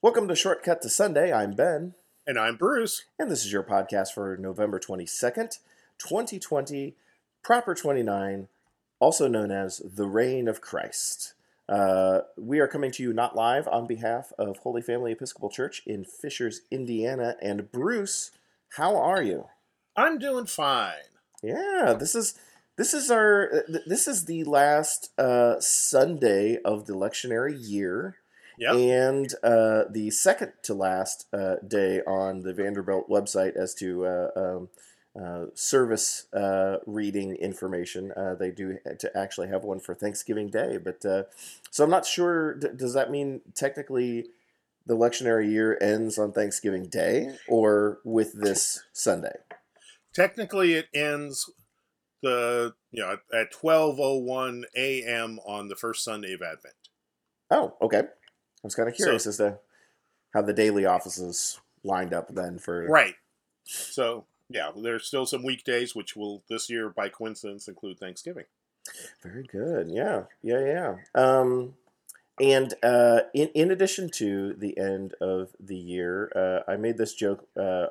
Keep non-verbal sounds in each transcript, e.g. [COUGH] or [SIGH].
Welcome to Shortcut to Sunday. I'm Ben, And I'm Bruce. and this is your podcast for November 22nd, 2020, Proper 29, also known as The Reign of Christ. Uh, we are coming to you not live on behalf of Holy Family Episcopal Church in Fishers, Indiana. And Bruce, how are you? I'm doing fine. Yeah, this is this is our this is the last uh, Sunday of the lectionary year. Yep. And uh, the second to last uh, day on the Vanderbilt website as to uh, um, uh, service uh, reading information. Uh, they do to actually have one for Thanksgiving Day, but uh, so I'm not sure. D- does that mean technically the lectionary year ends on Thanksgiving Day or with this Sunday? Technically, it ends the you know at 12:01 a.m. on the first Sunday of Advent. Oh, okay. I was kind of curious as to how the daily offices lined up then for Right. So yeah, there's still some weekdays which will this year by coincidence include Thanksgiving. Very good. Yeah. Yeah. Yeah. Um, and uh, in in addition to the end of the year, uh, I made this joke uh,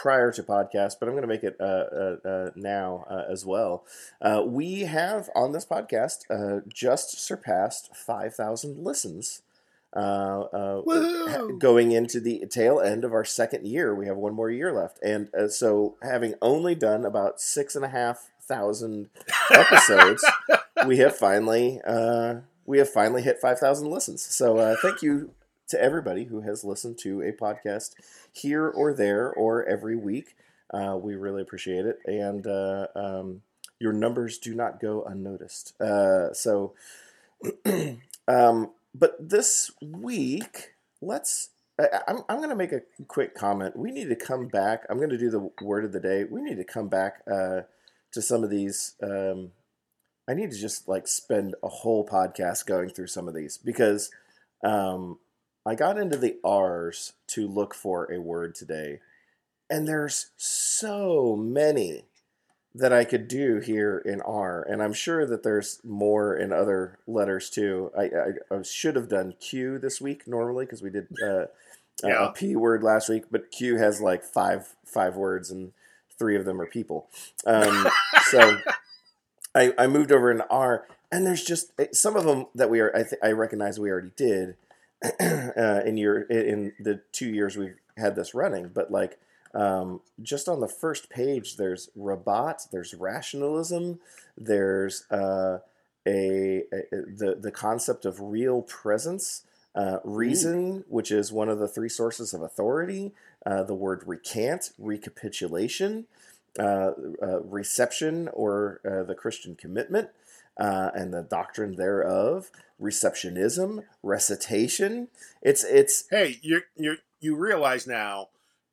prior to podcast, but I'm going to make it uh, uh, uh, now uh, as well. Uh, we have on this podcast uh, just surpassed 5,000 listens. Uh, uh, going into the tail end of our second year, we have one more year left, and uh, so having only done about six and a half thousand [LAUGHS] episodes, we have finally uh, we have finally hit five thousand listens. So uh, thank you to everybody who has listened to a podcast here or there or every week. Uh, we really appreciate it, and uh, um, your numbers do not go unnoticed. Uh, so, [CLEARS THROAT] um, but this week, let's. I'm, I'm going to make a quick comment. We need to come back. I'm going to do the word of the day. We need to come back uh, to some of these. Um, I need to just like spend a whole podcast going through some of these because um, I got into the R's to look for a word today, and there's so many that I could do here in R, and I'm sure that there's more in other letters too. I, I, I should have done Q this week normally because we did uh, [LAUGHS] Yeah. a P word last week, but Q has like five five words and three of them are people. Um, [LAUGHS] so I, I moved over in R, and there's just eh, some of them that we are I, th- I recognize we already did [CLEARS THROAT] uh, in your in the two years we've had this running, but like um, just on the first page, there's rabat, there's rationalism, there's uh, a, a the the concept of real presence, uh, reason, which is one of the three sources of authority, uh, the word recant, recapitulation, uh, uh, reception or uh, the Christian commitment, uh, and the doctrine thereof, receptionism, recitation. It's it's Hey, you you you realize now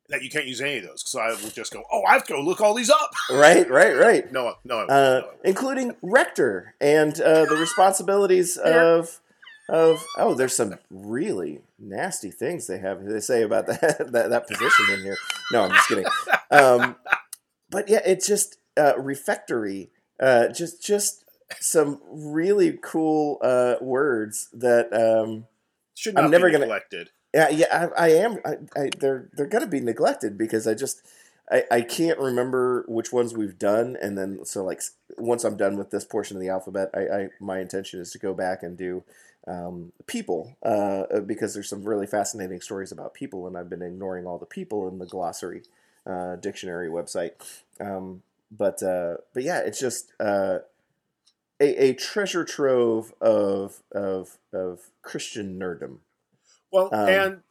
that you can't use any of those because I would just go, oh, I have to go look all these up. [LAUGHS] right, right, right. No, no, uh, no. including rector and uh, the responsibilities of of oh, there's some really nasty things they have they say about [LAUGHS] that that, that position in here. No, I'm just kidding. Um, but yeah, it's just uh, refectory. Uh, just just some really cool uh, words that um, Should I'm not never be gonna- neglected. Yeah, yeah, I, I am. I, I, they're they're gonna be neglected because I just I, I can't remember which ones we've done, and then so like once I'm done with this portion of the alphabet, I, I my intention is to go back and do um, people uh, because there's some really fascinating stories about people, and I've been ignoring all the people in the glossary uh, dictionary website. Um, but uh, but yeah, it's just uh, a, a treasure trove of of of Christian nerddom. Well, Um, and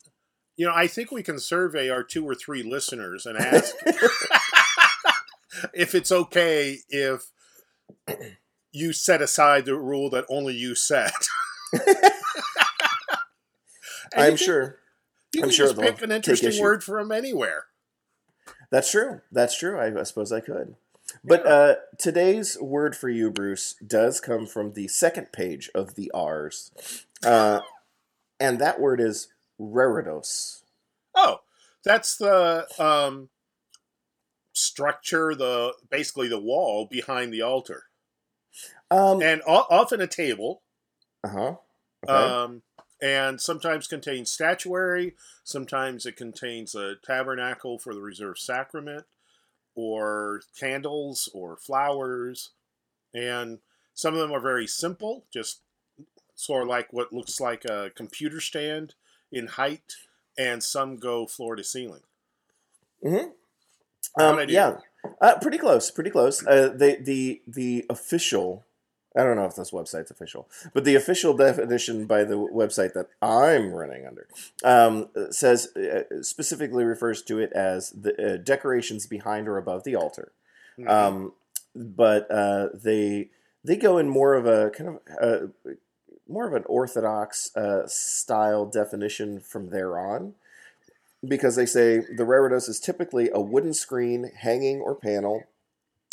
you know, I think we can survey our two or three listeners and ask [LAUGHS] if it's okay if you set aside the rule that only you set. I'm can- sure. You I'm can sure just pick an interesting word from anywhere. That's true. That's true. I, I suppose I could. But uh, today's word for you, Bruce, does come from the second page of the R's. Uh, and that word is reredos. Oh, that's the um, structure, the basically the wall behind the altar, Um, and o- often a table. uh huh. Okay. Um, and sometimes contains statuary. Sometimes it contains a tabernacle for the reserved sacrament, or candles, or flowers, and some of them are very simple, just sort of like what looks like a computer stand in height, and some go floor to ceiling. Mm-hmm. Um, yeah, uh, pretty close, pretty close. Uh, the the the official. I don't know if this website's official, but the official definition by the website that I'm running under um, says uh, specifically refers to it as the uh, decorations behind or above the altar. Mhm. Um, but uh, they they go in more of a kind of uh, more of an orthodox uh, style definition from there on, because they say the reredos is typically a wooden screen, hanging or panel.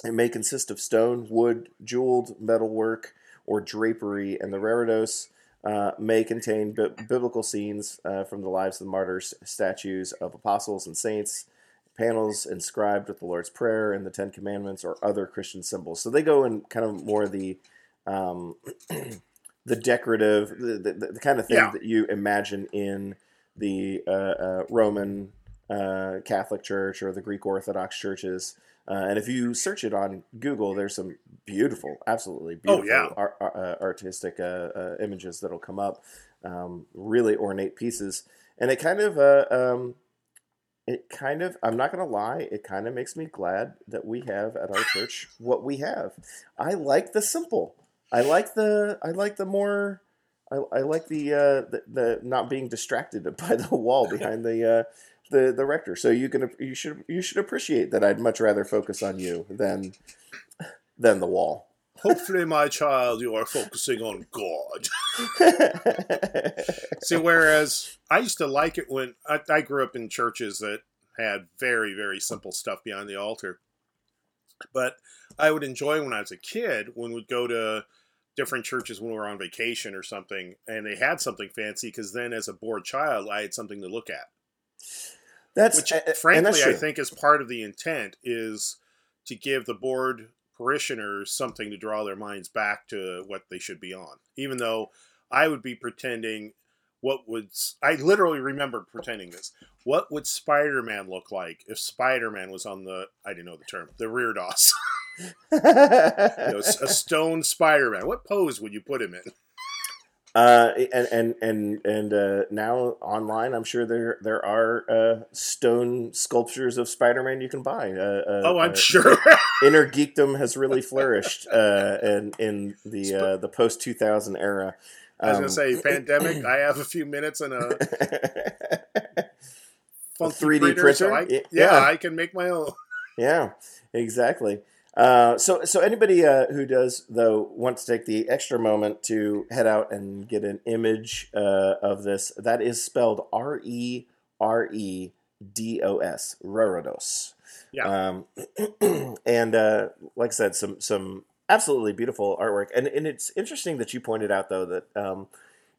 It may consist of stone, wood, jeweled metalwork, or drapery, and the reredos uh, may contain bi- biblical scenes uh, from the lives of the martyrs, statues of apostles and saints, panels inscribed with the Lord's Prayer and the Ten Commandments or other Christian symbols. So they go in kind of more the um, [CLEARS THROAT] the decorative, the, the, the kind of thing Yeah. that you imagine in the uh, uh, Roman uh, Catholic Church or the Greek Orthodox churches. Uh, and if you search it on Google, there's some beautiful, absolutely Oh, beautiful yeah. ar- ar- uh, artistic uh, uh, images that'll come up. Um, really ornate pieces, and it kind of uh, um, it kind of i'm not going to lie it kind of makes me glad that we have at our church what we have i like the simple i like the i like the more i, I like the, uh, the the not being distracted [LAUGHS] by the wall behind the uh the the rector so you can you should you should appreciate that i'd much rather focus on you than than the wall Hopefully, my child, you are focusing on God. [LAUGHS] See, whereas I used to like it when I, I grew up in churches that had very, very simple stuff behind the altar. But I would enjoy when I was a kid when we'd go to different churches when we were on vacation or something, and they had something fancy because then, as a bored child, I had something to look at. that's Which, uh, frankly, that's I think is part of the intent is to give the bored parishioners something to draw their minds back to what they should be on. Even though I would be pretending what would I literally remember pretending this. What would Spider-Man look like if Spider-Man was on the I didn't know the term the reredos, [LAUGHS] you know, a [LAUGHS] stone Spider-Man? What pose would you put him in? Uh, and and and and uh, now online, I'm sure there there are uh, stone sculptures of Spider-Man you can buy. Uh, uh, Oh, I'm uh, sure. [LAUGHS] Inner geekdom has really flourished uh, in in the uh, the post 2000 era. I was Um, gonna say [CLEARS THROAT] pandemic. I have a few minutes and a [LAUGHS] funky 3D printer, so printer? I, Y- yeah, yeah. I can make my own. Yeah, exactly. Uh, so, so anybody uh, who does though want to take the extra moment to head out and get an image uh, of this, that is spelled R E R E D O S, Reredos. Yeah. Um, [CLEARS THROAT] and uh, like I said, some some absolutely beautiful artwork, and and it's interesting that you pointed out though that um,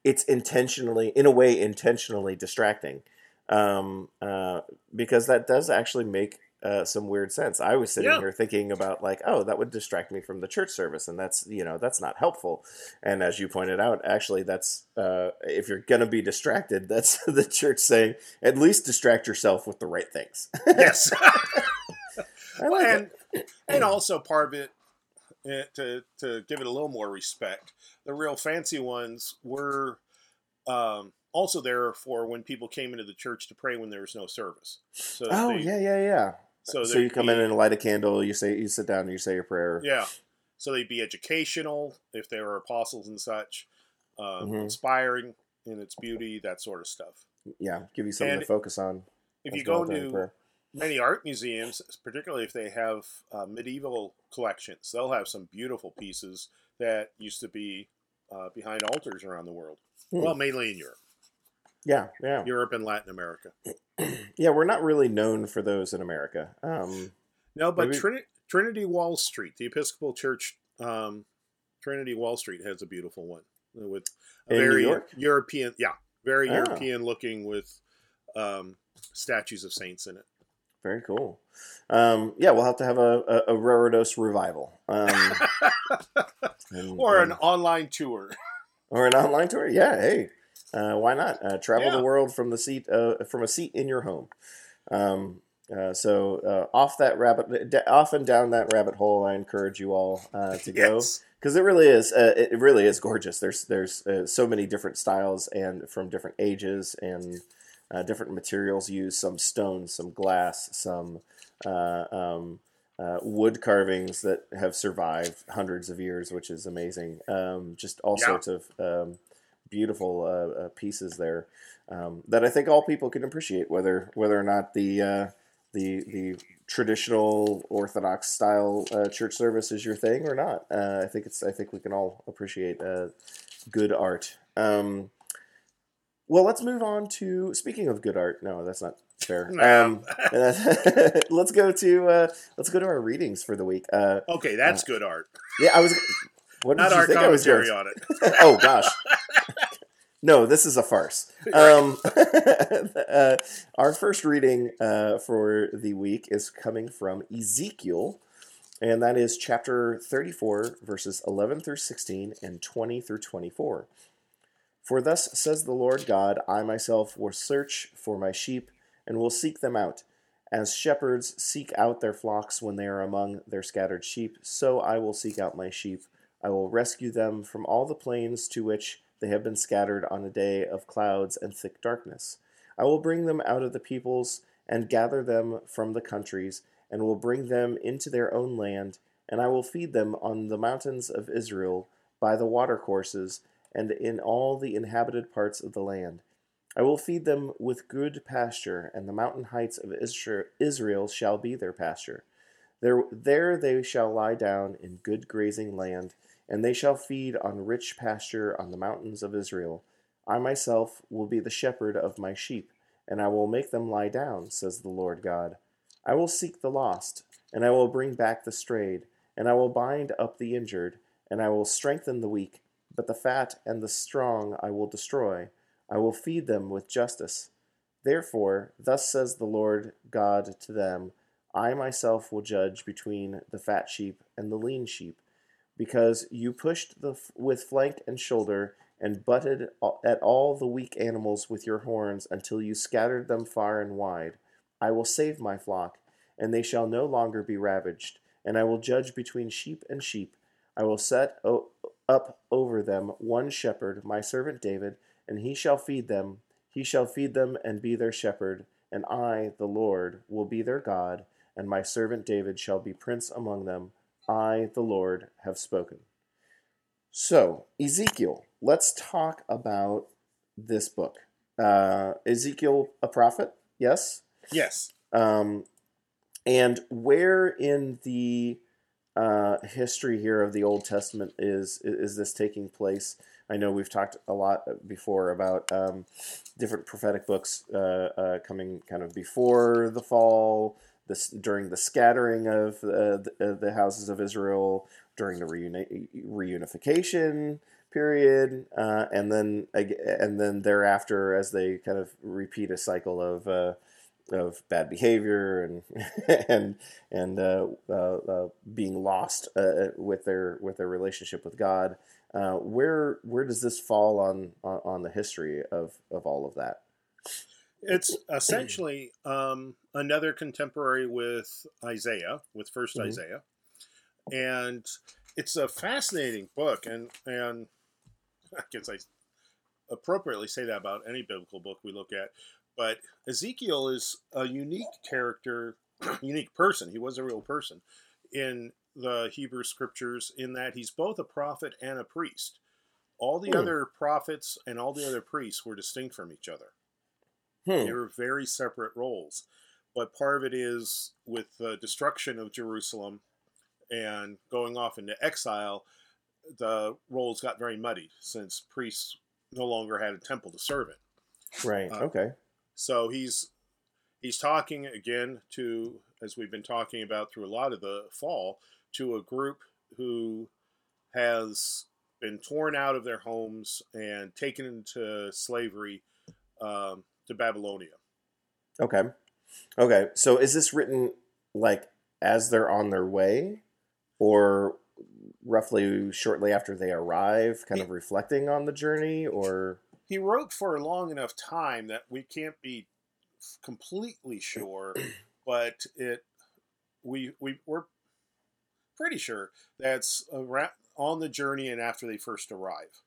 it's intentionally, in a way, intentionally distracting, um, uh, because that does actually make uh, some weird sense. I was sitting Yeah. here thinking about like, oh, that would distract me from the church service, and that's you know that's not helpful. And as you pointed out, actually, that's uh, if you're gonna be distracted, [LAUGHS] that's the church saying at least distract yourself with the right things. [LAUGHS] Yes, [LAUGHS] like and it. and also part of it eh, to to give it a little more respect. The real fancy ones were um, also there for when people came into the church to pray when there was no service. So Oh they- yeah, yeah, yeah. So, So, you come be- in and light a candle. You say you sit down and you say your prayer. Yeah. So they'd be educational if they were apostles and such, um, Mhm. inspiring in its beauty, that sort of stuff. Yeah, give you something And to focus on. If you go to many art museums, particularly if they have uh, medieval collections, they'll have some beautiful pieces that used to be uh, behind altars around the world. Hmm. Well, mainly in Europe, yeah, yeah, Europe and Latin America. [CLEARS THROAT] yeah. We're not really known for those in America. Um, No, but Maybe- Trini- Trinity Wall Street, the Episcopal Church, um, Trinity Wall Street has a beautiful one with a In very? European, yeah, very Oh. European looking with um, statues of saints in it. very cool. Um, yeah, we'll have to have a a, a revival. Um, [LAUGHS] and- or an and- online tour. or an online tour. Yeah, hey, Uh, why not uh, travel Yeah. the world from the seat uh, from a seat in your home? Um, uh, so uh, off that rabbit, d- off and down that rabbit hole, I encourage you all uh, to go Yes. because it really is uh, it really is gorgeous. There's there's uh, so many different styles and from different ages and uh, different materials used. Some stone, some glass, some uh, um, uh, wood carvings that have survived hundreds of years, which is amazing. Um, just all Yeah. sorts of um, beautiful uh, uh, pieces there um, that I think all people can appreciate, whether whether or not the uh, the the traditional Orthodox style uh, church service is your thing or not. Uh, I think it's I think we can all appreciate uh, good art. Um, well, let's move on to speaking of good art. No, that's not fair. No. Um, [LAUGHS] let's go to uh, let's go to our readings for the week. Uh, Okay, that's good art. yeah, I was. What did Not you our think I was commentary on it. oh gosh. [LAUGHS] No, this is a farce. [LAUGHS] Um, [LAUGHS] uh, our first reading uh, for the week is coming from Ezekiel, and that is chapter 34, verses 11 through 16 and 20 through 24. For thus says the Lord God, I myself will search for my sheep and will seek them out. As shepherds seek out their flocks when they are among their scattered sheep, so I will seek out my sheep. I will rescue them from all the plains to which they have been scattered on a day of clouds and thick darkness. I will bring them out of the peoples and gather them from the countries, and will bring them into their own land, and I will feed them on the mountains of Israel, by the watercourses, and in all the inhabited parts of the land. I will feed them with good pasture, and the mountain heights of Israel shall be their pasture. There, there they shall lie down in good grazing land, and they shall feed on rich pasture on the mountains of Israel. I myself will be the shepherd of my sheep, and I will make them lie down, says the Lord God. I will seek the lost, and I will bring back the strayed, and I will bind up the injured, and I will strengthen the weak, but the fat and the strong I will destroy. I will feed them with justice. Therefore, thus says the Lord God to them I myself will judge between the fat sheep and the lean sheep, because you pushed the, with flank and shoulder and butted at all the weak animals with your horns until you scattered them far and wide. I will save my flock, and they shall no longer be ravaged, and I will judge between sheep and sheep. I will set o- up over them one shepherd, my servant David, and he shall feed them. He shall feed them and be their shepherd, and I, the Lord, will be their God, and my servant David shall be prince among them. I, the Lord, have spoken. So, Ezekiel, let's talk about this book. Uh, Ezekiel, a prophet, yes? Yes. Um, and where in the uh, history here of the Old Testament is is this taking place? I know we've talked a lot before about um, different prophetic books uh, uh, coming kind of before the fall, during the scattering of uh, the, uh, the houses of Israel, during the reuni- reunification period, uh, and then and then thereafter as they kind of repeat a cycle of uh, of bad behavior and [LAUGHS] and and uh, uh, uh, being lost with their with their relationship with God. Where where does this fall on on the history of of all of that? It's [CLEARS THROAT] essentially um, another contemporary with Isaiah, with 1st Mhm. Isaiah, and it's a fascinating book. And and [LAUGHS] I guess I appropriately say that about any biblical book we look at. But Ezekiel is a unique character, [CLEARS THROAT] unique person. He was a real person in the Hebrew scriptures in that he's both a prophet and a priest. All the Hmm. other prophets and all the other priests were distinct from each other. Hmm. They were very separate roles. But part of it is with the destruction of Jerusalem and going off into exile, the roles got very muddy since priests no longer had a temple to serve in. Right. Uh, okay. So he's he's talking again to, as we've been talking about through a lot of the fall, to a group who has been torn out of their homes and taken into slavery um, to Babylonia. Okay. Okay. So is this written like as they're on their way, or roughly shortly after they arrive, kind of reflecting on the journey, or he wrote for a long enough time that we can't be completely [CLEARS THROAT] sure, but it we we we're pretty sure that's around, on the journey and after they first arrive.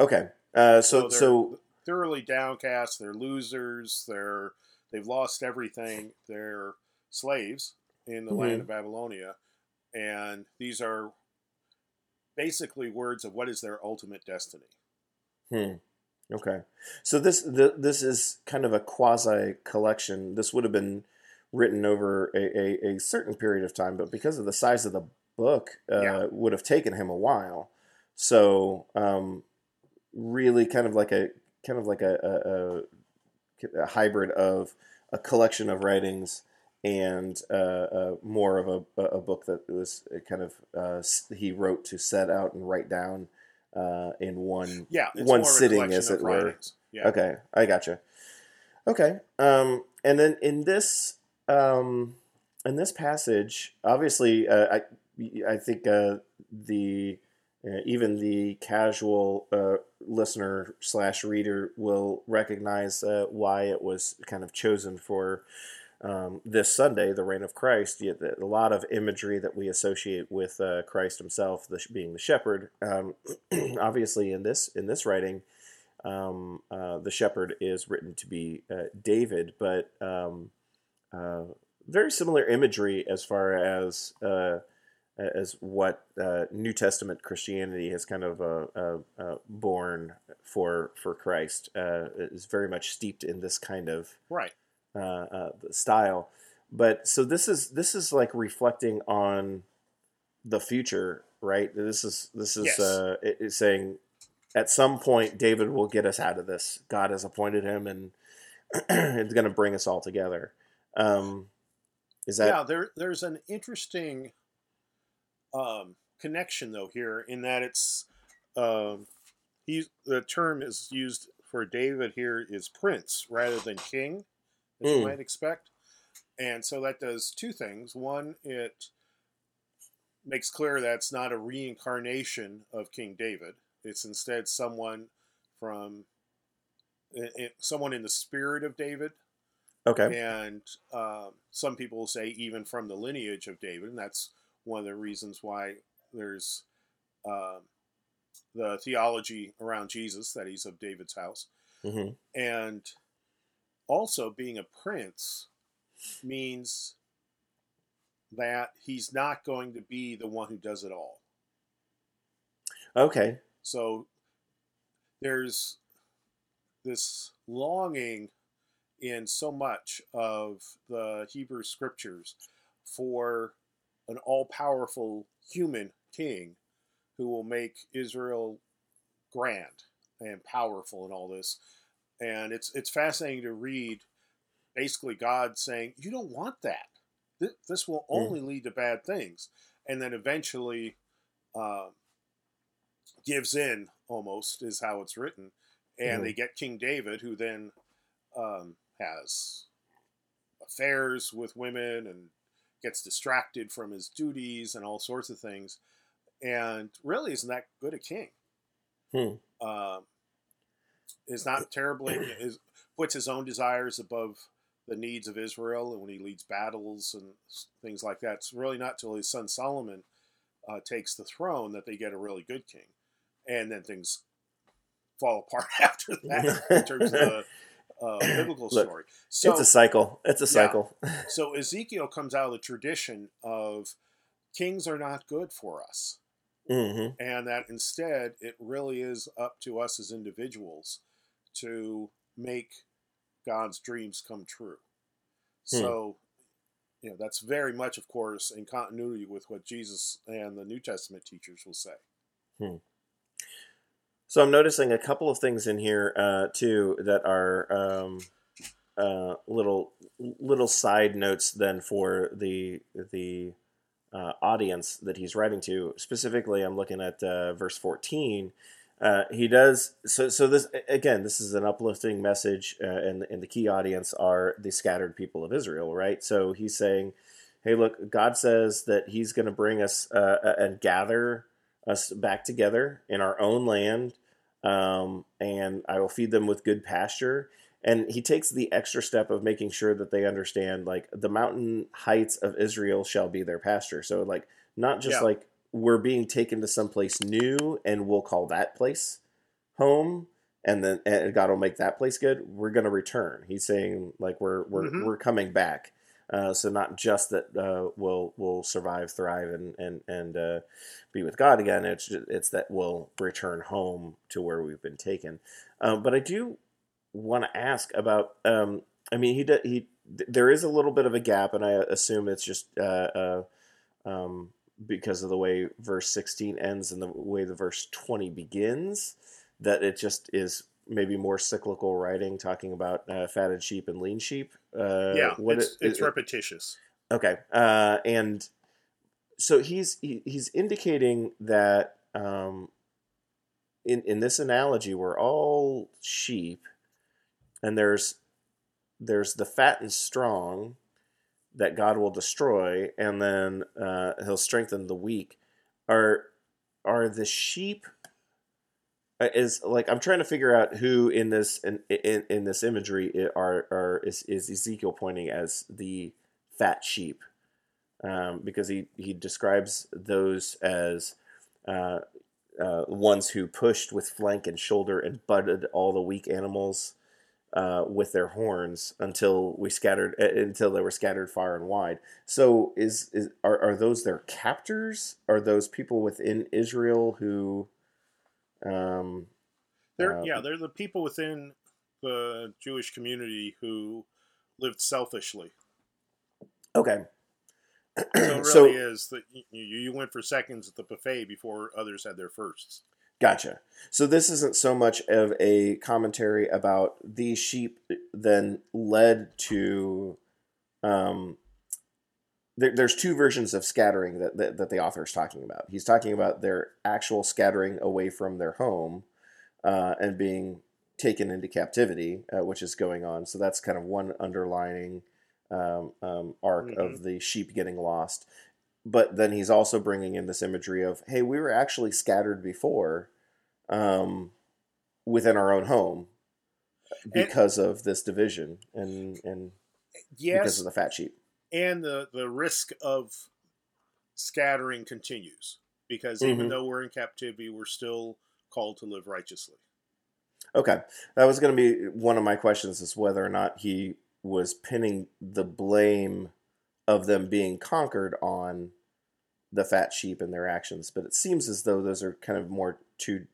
Okay. Uh, so So so Thoroughly downcast, they're losers, they're they've lost everything, they're slaves in the land of Babylonia, and these are basically words of what is their ultimate destiny. Hmm. Okay. So this the, this is kind of a quasi collection. This would have been written over a, a, a certain period of time, but because of the size of the book, uh, Yeah. would have taken him a while. So um, really, kind of like a kind of like a, a, a, hybrid of a collection of writings and uh, uh, more of a, a book that was kind of uh, he wrote to set out and write down uh, in one Yeah, One more of a sitting, as it were. Yeah. Okay, I gotcha. Okay, um, and then in this um, in this passage, obviously, uh, I I think uh, the uh, even the casual uh, listener slash reader will recognize uh, why it was kind of chosen for um, this Sunday, the reign of Christ. A lot of imagery that we associate with uh, Christ Himself, the, being the shepherd. Um, [CLEARS THROAT] obviously, in this in this writing, um, uh, the shepherd is written to be uh, David, but um, uh, very similar imagery as far as uh, as what uh, New Testament Christianity has kind of uh, uh, uh, born for for Christ uh, is very much steeped in this kind of Right. uh, uh, style. But so this is this is like reflecting on the future, right? This is this is Yes. uh, it- it's saying at some point David will get us out of this. God has appointed him, and [CLEARS THROAT] it's going to bring us all together. Um, is that yeah, there there's an interesting um, connection though here in that it's um, he the term is used for David here is prince rather than king, as Mm. you might expect, and so that does two things. One, it makes clear that it's not a reincarnation of King David. It's instead someone from someone in the spirit of David okay? and um, some people say even from the lineage of David, and that's one of the reasons why there's um, the theology around Jesus that he's of David's house, hmm and also being a prince means that he's not going to be the one who does it all. Okay. So there's this longing in so much of the Hebrew scriptures for an all powerful human king who will make Israel grand and powerful and all this. And it's it's fascinating to read basically God saying, You don't want that. Th- This will Mm. only lead to bad things. And then eventually um, gives in almost is how it's written and Mhm. they get king david who then um, has affairs with women and gets distracted from his duties and all sorts of things. And really isn't that good a king? Hmm. um, is not terribly [CLEARS THROAT] is puts his own desires above the needs of israel and when he leads battles and things like that. It's really not till his son solomon uh, takes the throne that they get a really good king. And then things fall apart [LAUGHS] after that in terms of the uh, [CLEARS THROAT] biblical Look, story. So, it's a cycle. It's a Yeah. cycle. [LAUGHS] so Ezekiel comes out of the tradition of kings are not good for us, hmm and that instead it really is up to us as individuals to make God's dreams come true. Hmm. So, you know, that's very much, of course, in continuity with what Jesus and the New Testament teachers will say. So I'm noticing a couple of things in here uh, too that are um, uh, little little side notes then for the the uh, audience that he's writing to. Specifically, I'm looking at uh, verse 14. Uh, he does so. So this again, this is an uplifting message, uh, and and the key audience are the scattered people of Israel, right? So he's saying, "Hey, look, God says that He's going to bring us and gather us back together in our own land." Um, and I will feed them with good pasture. And he takes the extra step of making sure that they understand, like the mountain heights of Israel shall be their pasture. So, like, not just Yeah. like we're being taken to someplace new, and we'll call that place home, and then and God will make that place good. We're going to return. He's saying like we're we're Mhm. we're coming back. Uh, so not just that uh, we'll we'll survive, thrive, and and and uh, be with God again. It's it's that we'll return home to where we've been taken. Um, but I do want to ask about. Um, I mean, he he there is a little bit of a gap, and I assume it's just uh, uh, um, because of the way verse sixteen ends and the way the verse twenty begins. That it just is maybe more cyclical writing, talking about uh, fatted sheep and lean sheep. Uh, yeah, it's, it- it's it- repetitious. Okay, uh, and so he's he, he's indicating that um, in in this analogy, we're all sheep, and there's there's the fat and strong that God will destroy, and then uh, He'll strengthen the weak. Are are the sheep? Uh, Is like I'm trying to figure out who in this in in, in this imagery are are is, is Ezekiel pointing as the fat sheep um, because he, he describes those as uh, uh, ones who pushed with flank and shoulder and butted all the weak animals uh, with their horns until we scattered uh, until they were scattered far and wide. So is, is are, are those their captors? Are those people within Israel who? Um, They're uh, yeah, they're the people within the Jewish community who lived selfishly. okay. So it [CLEARS THROAT] really So- is that you, you went for seconds at the buffet before others had their firsts. Gotcha. So this isn't so much of a commentary about these sheep then led to. Um, there, there's two versions of scattering that, that that the author is talking about. He's talking about their actual scattering away from their home uh, and being taken into captivity, uh, which is going on. So that's kind of one underlining um, um, arc of the sheep getting lost. But then he's also bringing in this imagery of, hey, we were actually scattered before um, within our own home because of this division and and because of the fat sheep. And the the risk of scattering continues because even Mhm. though we're in captivity, we're still called to live righteously. Okay, that was going to be one of my questions: is whether or not he was pinning the blame of them being conquered on the fat sheep and their actions. But it seems as though those are kind of more two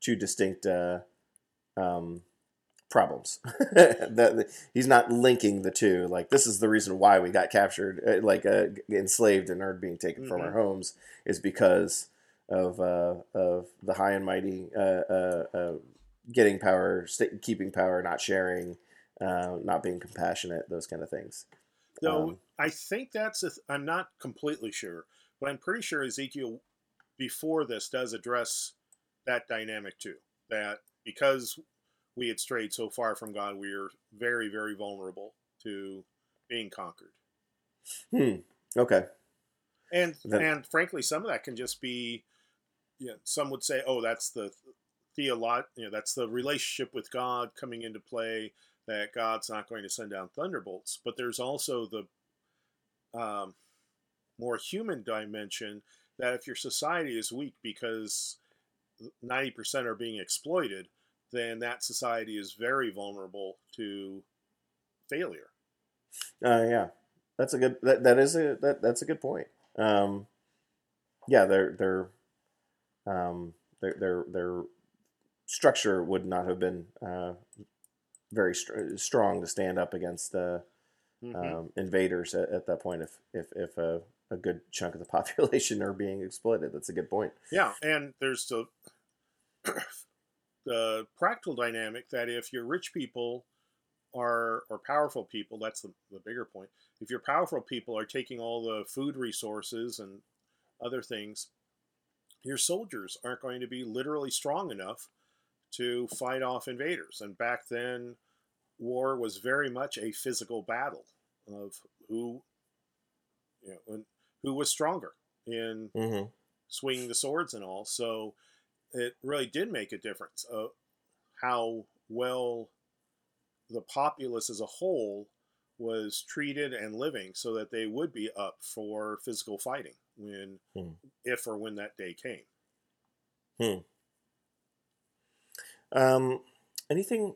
two distinct uh, um, problems. [LAUGHS] that he's not linking the two. Like this is the reason why we got captured, uh, like uh, enslaved and are being taken from our Mhm. homes, is because of uh, of the high and mighty uh, uh, uh, getting power, st- keeping power, not sharing, uh, not being compassionate, those kind of things. Though Um, I think that's a th- I'm not completely sure, but I'm pretty sure Ezekiel before this does address that dynamic too. That because we had strayed so far from God, we are very, very vulnerable to being conquered. Hmm. Okay. And Then- and frankly, some of that can just be, you know, some would say, oh, that's the theolog, you know, that's the relationship with God coming into play. That God's not going to send down thunderbolts, but there's also the um, more human dimension that if your society is weak because 90% are being exploited, then that society is very vulnerable to failure. Uh, yeah, that's a good. That, that is a that, that's a good point. Um, yeah, their their um, their their their structure would not have been uh, very str- strong to stand up against the Mhm. um, invaders at, at that point. If if if a, a good chunk of the [LAUGHS] population are being exploited, that's a good point. Yeah, and there's the the practical dynamic that if you're rich people are or powerful people, that's the, the bigger point. If your powerful people are taking all the food resources and other things, your soldiers aren't going to be literally strong enough to fight off invaders. And back then, war was very much a physical battle of who, you know, who was stronger in Mm-hmm. swinging the swords and all. So it really did make a difference of how well the populace as a whole was treated and living so that they would be up for physical fighting when Hmm. if or when that day came hmm Um, anything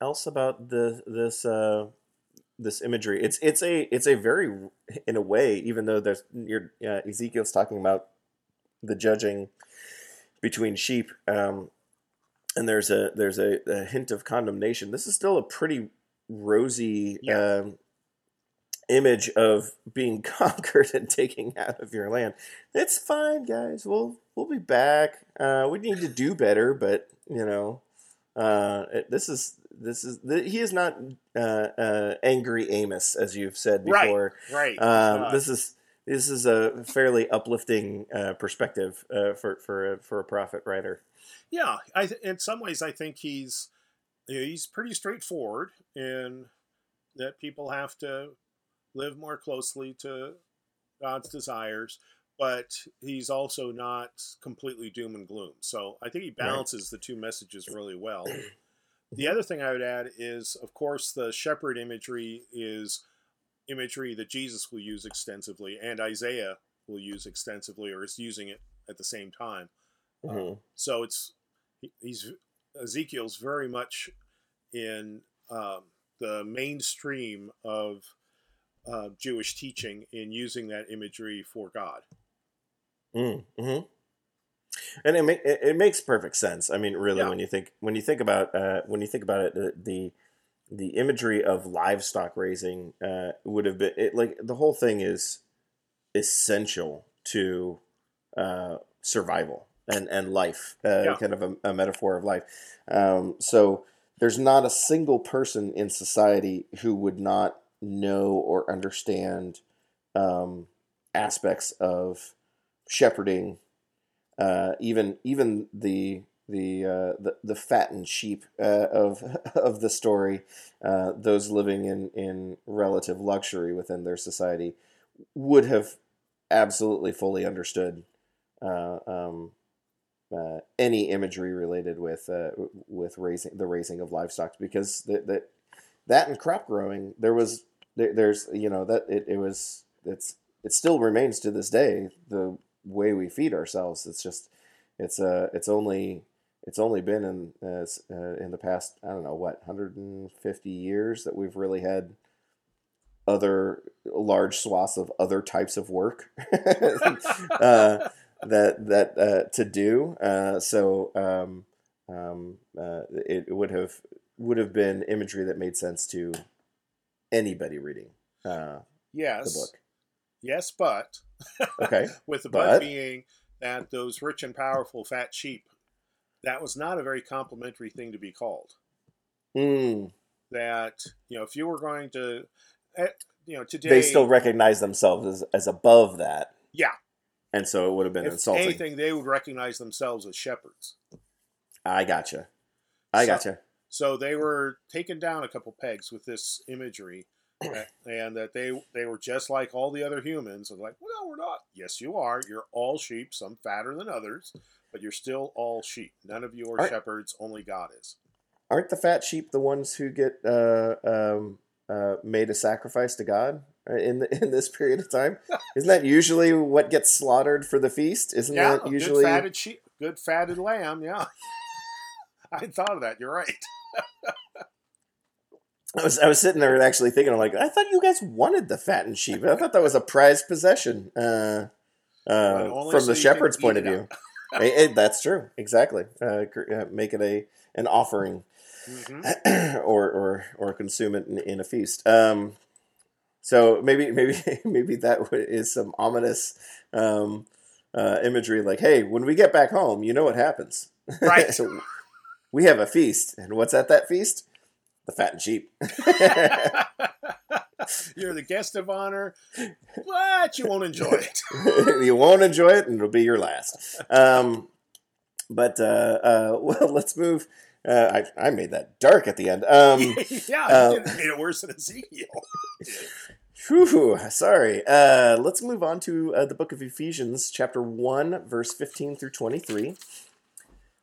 else about the this uh, this imagery? It's it's a it's a very in a way, even though there's you're, uh, Ezekiel's talking about the judging between sheep, um, and there's a there's a, a hint of condemnation. This is still a pretty rosy Yeah. um, image of being [LAUGHS] conquered and taking out of your land. It's fine, guys. We'll we'll be back. Uh, we need to do better, but you know, uh, it- this is this is th- he is not uh, uh, angry Amos, as you've said Right. before. right Um, Uh, this is this is a fairly uplifting uh, perspective uh, for for a, for a prophet writer. Yeah, I th- in some ways I think he's you know, he's pretty straightforward in that people have to live more closely to God's desires, but he's also not completely doom and gloom. So I think he balances the two messages really well. the other thing I would add is, of course, the shepherd imagery is imagery that Jesus will use extensively, and Isaiah will use extensively, or is using it at the same time. Mhm. So it's he- he's Ezekiel's very much in um, the mainstream of uh, Jewish teaching in using that imagery for God. Mm, hmm And it, ma- it it makes perfect sense. I mean, really, Yeah. when you think when you think about uh, when you think about it, the the, the imagery of livestock raising uh, would have been it, like the whole thing is essential to uh, survival and and life, uh, Yeah. kind of a, a metaphor of life. Um, so there's not a single person in society who would not know or understand um, aspects of shepherding, uh, even even the the uh, the, the fattened sheep uh, of [LAUGHS] of the story, uh, those living in in relative luxury within their society, would have absolutely fully understood uh, um, uh, any imagery related with uh, with raising the raising of livestock because that that that and crop growing there was there, there's you know that it, it was it's it still remains to this day the way we feed ourselves. It's just it's uh it's only it's only been in uh, uh, in the past I don't know what 150 years that we've really had other large swaths of other types of work [LAUGHS] uh, that that uh, to do. Uh, so um, um, uh, it would have would have been imagery that made sense to anybody reading uh, the book. yes, but Okay. [LAUGHS] with the But- but being that those rich and powerful fat sheep, that was not a very complimentary thing to be called. Mm, That you know, if you were going to, eh, you know, today they still recognize themselves as, as above that, yeah, and so it would have been if insulting. anything, they would recognize themselves as shepherds. I gotcha. I So- gotcha. So they were taken down a couple pegs with this imagery, and that they they were just like all the other humans. And like, well, no, we're not. Yes, you are. You're all sheep, some fatter than others, but you're still all sheep. None of you are Are- shepherds. Only God is. Aren't the fat sheep the ones who get uh, um, uh, made a sacrifice to God in the, in this period of time? [LAUGHS] Isn't that usually what gets slaughtered for the feast? Isn't yeah, that usually? good fatted sheep, good fatted lamb. Yeah, [LAUGHS] I thought of that. You're right. [LAUGHS] I was I was sitting there and actually thinking, I'm like, I thought you guys wanted the fattened sheep. I thought that was a prized possession uh, uh, from so the shepherd's point of view. Eh, eh, that's true, exactly. Uh, uh, make it a an offering. hmm [CLEARS THROAT] or or or consume it in, in a feast. Um, so maybe maybe [LAUGHS] maybe that is some ominous um, uh, imagery, like, hey, when we get back home, you know what happens, Right. [LAUGHS] so we have a feast, and what's at that feast? The fattened sheep. [LAUGHS] [LAUGHS] You're the guest of honor, but you won't enjoy it. [LAUGHS] you won't enjoy it, and it'll be your last. Um, but uh, uh, [LAUGHS] well, let's move. Uh, I, I made that dark at the end. Um, yeah, uh, did- made it worse than Ezekiel. Whew, sorry. Uh, let's move on to uh, the book of Ephesians, chapter 1, verse 15 through 23.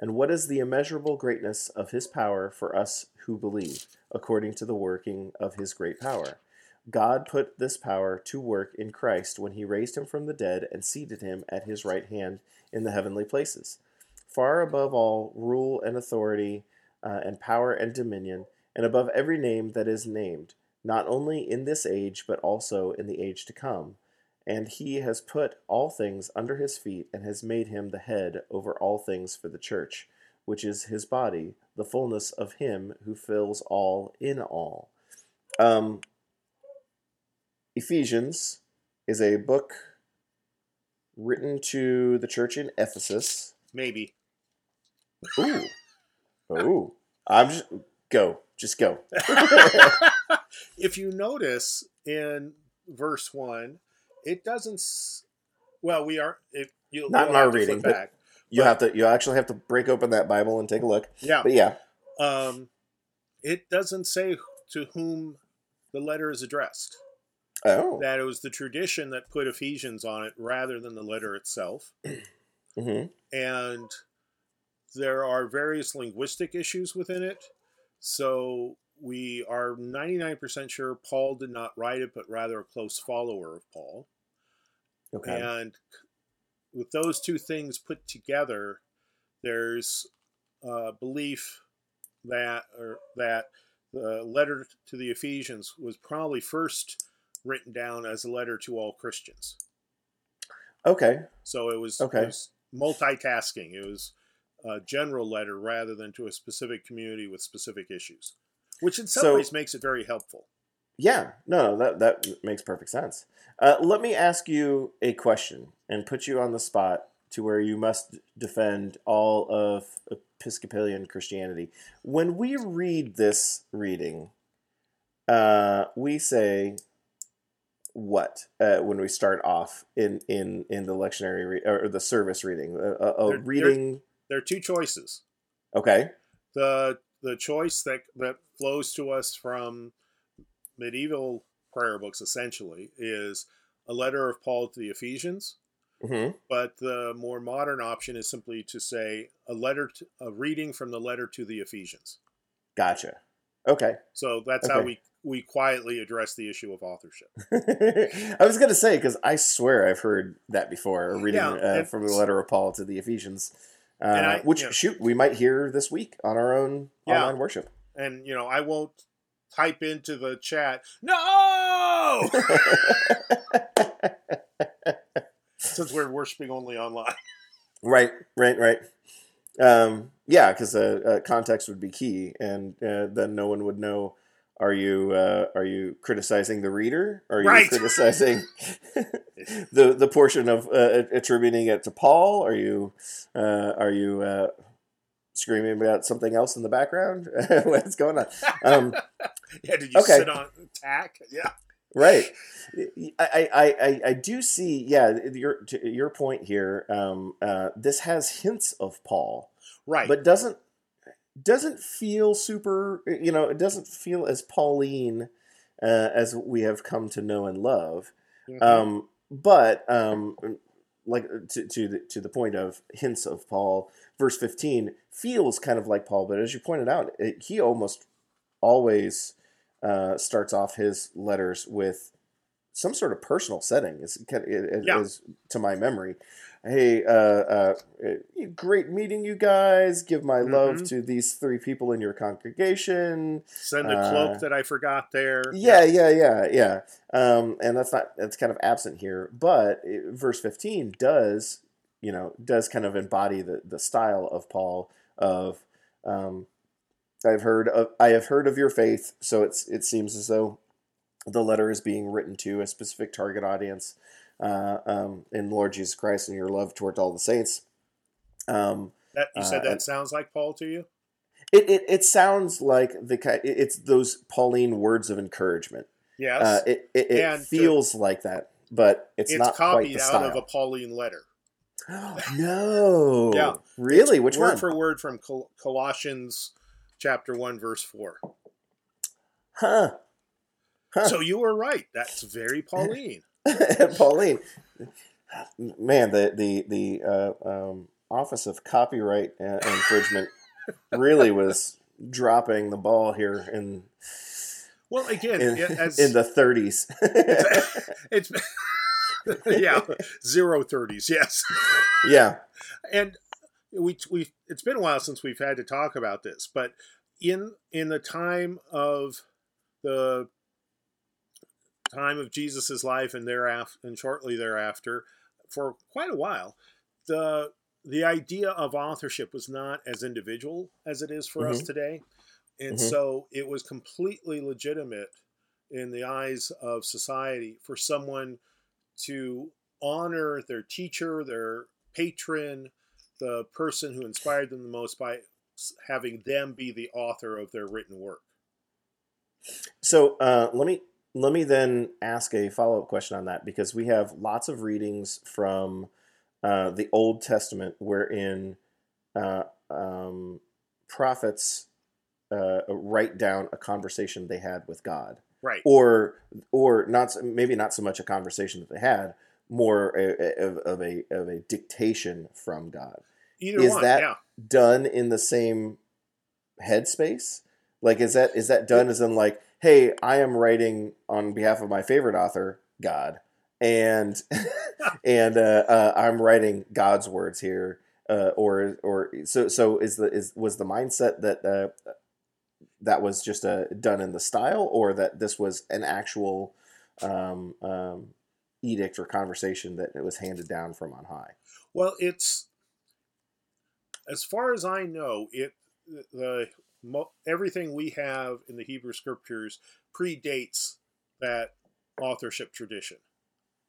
and what is the immeasurable greatness of his power for us who believe, according to the working of his great power? God put this power to work in Christ when he raised him from the dead and seated him at his right hand in the heavenly places, far above all rule and authority, uh, and power and dominion, and above every name that is named, not only in this age, but also in the age to come and he has put all things under his feet and has made him the head over all things for the church, which is his body, the fullness of him who fills all in all. Um, Ephesians is a book written to the church in Ephesus. Maybe. Ooh. Ooh. I'm just go. Just go. [LAUGHS] if you notice in verse 1, it doesn't. Well, we are. It, you, Not in our have to flip reading, but- back. You have to you actually have to break open that Bible and take a look. Yeah. But yeah. Um, it doesn't say to whom the letter is addressed. Oh. That it was the tradition that put Ephesians on it rather than the letter itself. [CLEARS THROAT] hmm and there are various linguistic issues within it. So we are 99% sure Paul did not write it, but rather a close follower of Paul. Okay. And with those two things put together, there's a belief that or that the letter to the Ephesians was probably first written down as a letter to all Christians. Okay. So it was, Okay. it was multitasking. It was a general letter rather than to a specific community with specific issues, which in some So- ways makes it very helpful. Yeah. No, no, that that makes perfect sense. Uh, let me ask you a question and put you on the spot to where you must defend all of Episcopalian Christianity. When we read this reading, uh, we say what uh, when we start off in in in the lectionary re- or the service reading, a, a, a There- there- reading. There are two choices. Okay. The the choice that that flows to us from medieval prayer books essentially is a letter of Paul to the Ephesians, hmm but the more modern option is simply to say a letter to, a reading from the letter to the Ephesians. Gotcha. Okay. So that's how we we quietly address the issue of authorship. [LAUGHS] I was gonna say because I swear I've heard that before, reading Yeah, uh, from the letter of Paul to the Ephesians, uh, I- which yeah. shoot we might hear this week on our own Yeah. online worship. and you know I won't type into the chat no [LAUGHS] since we're worshiping only online. [LAUGHS] right, right, right. Um, yeah, because uh, uh, context would be key, and uh, then no one would know. Are you uh, are you criticizing the reader? Are you Right. criticizing [LAUGHS] [LAUGHS] the the portion of uh, attributing it to Paul? Are you uh, are you uh, screaming about something else in the background? [LAUGHS] What's going on? Um, Yeah, did you Okay. sit on tack? Yeah, right. I, I, I, I do see. Yeah, your to your point here. Um, uh, this has hints of Paul, right. but doesn't doesn't feel super. You know, it doesn't feel as Pauline uh, as we have come to know and love. Mhm. Um, but um, like to to the, to the point of hints of Paul, verse fifteen feels kind of like Paul, but as you pointed out, it, he almost always uh, starts off his letters with some sort of personal setting. It's kind of, it, Yeah. is to my memory. Hey, uh, uh, uh, great meeting you guys. Give my love Mhm. to these three people in your congregation. Send the uh, cloak that I forgot there. Yeah, yeah, yeah, yeah. Um, and that's not that's kind of absent here, but it, verse fifteen does, you know, does kind of embody the the style of Paul of, um, I've heard of I have heard of your faith, so it's it seems as though the letter is being written to a specific target audience, uh, um, in Lord Jesus Christ and your love towards all the saints. Um, That you said Uh, that sounds like Paul to you. It, it it sounds like the it's those Pauline words of encouragement. Yes, Uh, it it, it feels like that, but it's, it's, not quite copied the out style. of a Pauline letter. [GASPS] no, Yeah. really? It's Which word one? for word from Col- Colossians chapter one verse four. huh? Huh. So you were right. That's very Pauline. [LAUGHS] Pauline, man, the the the uh, um, Office of Copyright uh, Infringement really was dropping the ball here in Well, again, in, as in the 30s. [LAUGHS] it's [LAUGHS] yeah zero thirties. Yes. yeah, and we we it's been a while since we've had to talk about this, but in in the time of the time of Jesus's life and thereafter and shortly thereafter, for quite a while, the the idea of authorship was not as individual as it is for us today, and Mhm. so it was completely legitimate in the eyes of society for someone to honor their teacher, their patron, the person who inspired them the most by having them be the author of their written work. So uh, let me let me then ask a follow up question on that because we have lots of readings from uh, the Old Testament wherein uh, um, prophets uh, write down a conversation they had with God, Right. or or not maybe not so much a conversation that they had, more of, of a of a dictation from God. Either is one, that- yeah. done in the same headspace? Like, is that is that done as in like, hey, I am writing on behalf of my favorite author, God, and [LAUGHS] and uh, uh, I'm writing God's words here, uh, or or so so is the is was the mindset that uh, that was just a done in the style, or that this was an actual um, um, edict or conversation that it was handed down from on high. Well, it's as far as I know, it the mo- everything we have in the Hebrew scriptures predates that authorship tradition.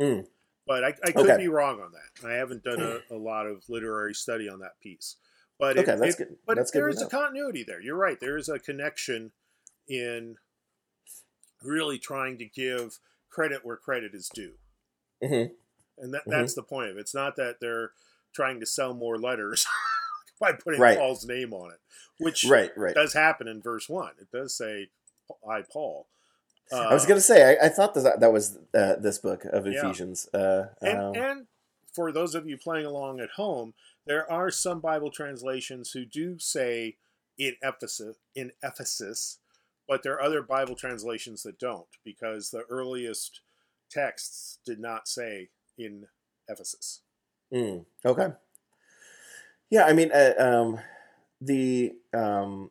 Mm. But I, I could Okay. be wrong on that. I haven't done a, a lot of literary study on that piece. But it, that's it- good. But That's there to is a continuity there. You're right. There is a connection in really trying to give credit where credit is due. Mhm. And that, Mhm. that's the point of it. It's not that they're trying to sell more letters [LAUGHS] [LAUGHS] by putting Right. Paul's name on it, which Right, right. does happen in verse 1. It does say, I, Paul. Uh, I was going to say, I, I thought that that was uh, this book of Yeah. Ephesians. Uh, and, um, and for those of you playing along at home, there are some Bible translations who do say in Ephesus, in Ephesus, but there are other Bible translations that don't because the earliest texts did not say in Ephesus. mm, okay. Yeah, I mean, uh, um, the um,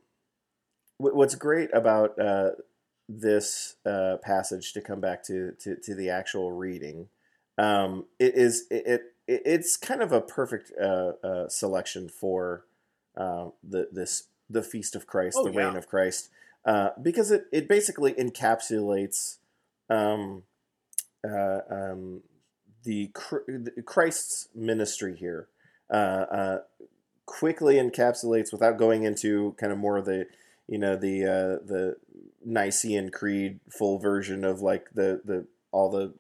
wh- what's great about uh, this uh, passage to come back to to, to the actual reading um, it is it, it it's kind of a perfect uh, uh, selection for uh, the this the feast of Christ, Oh, the reign of Christ, uh, because it it basically encapsulates um, uh, um, the, the Christ's ministry here. Uh, uh, quickly encapsulates without going into kind of more of the you know the uh, the Nicene Creed full version of like the the all the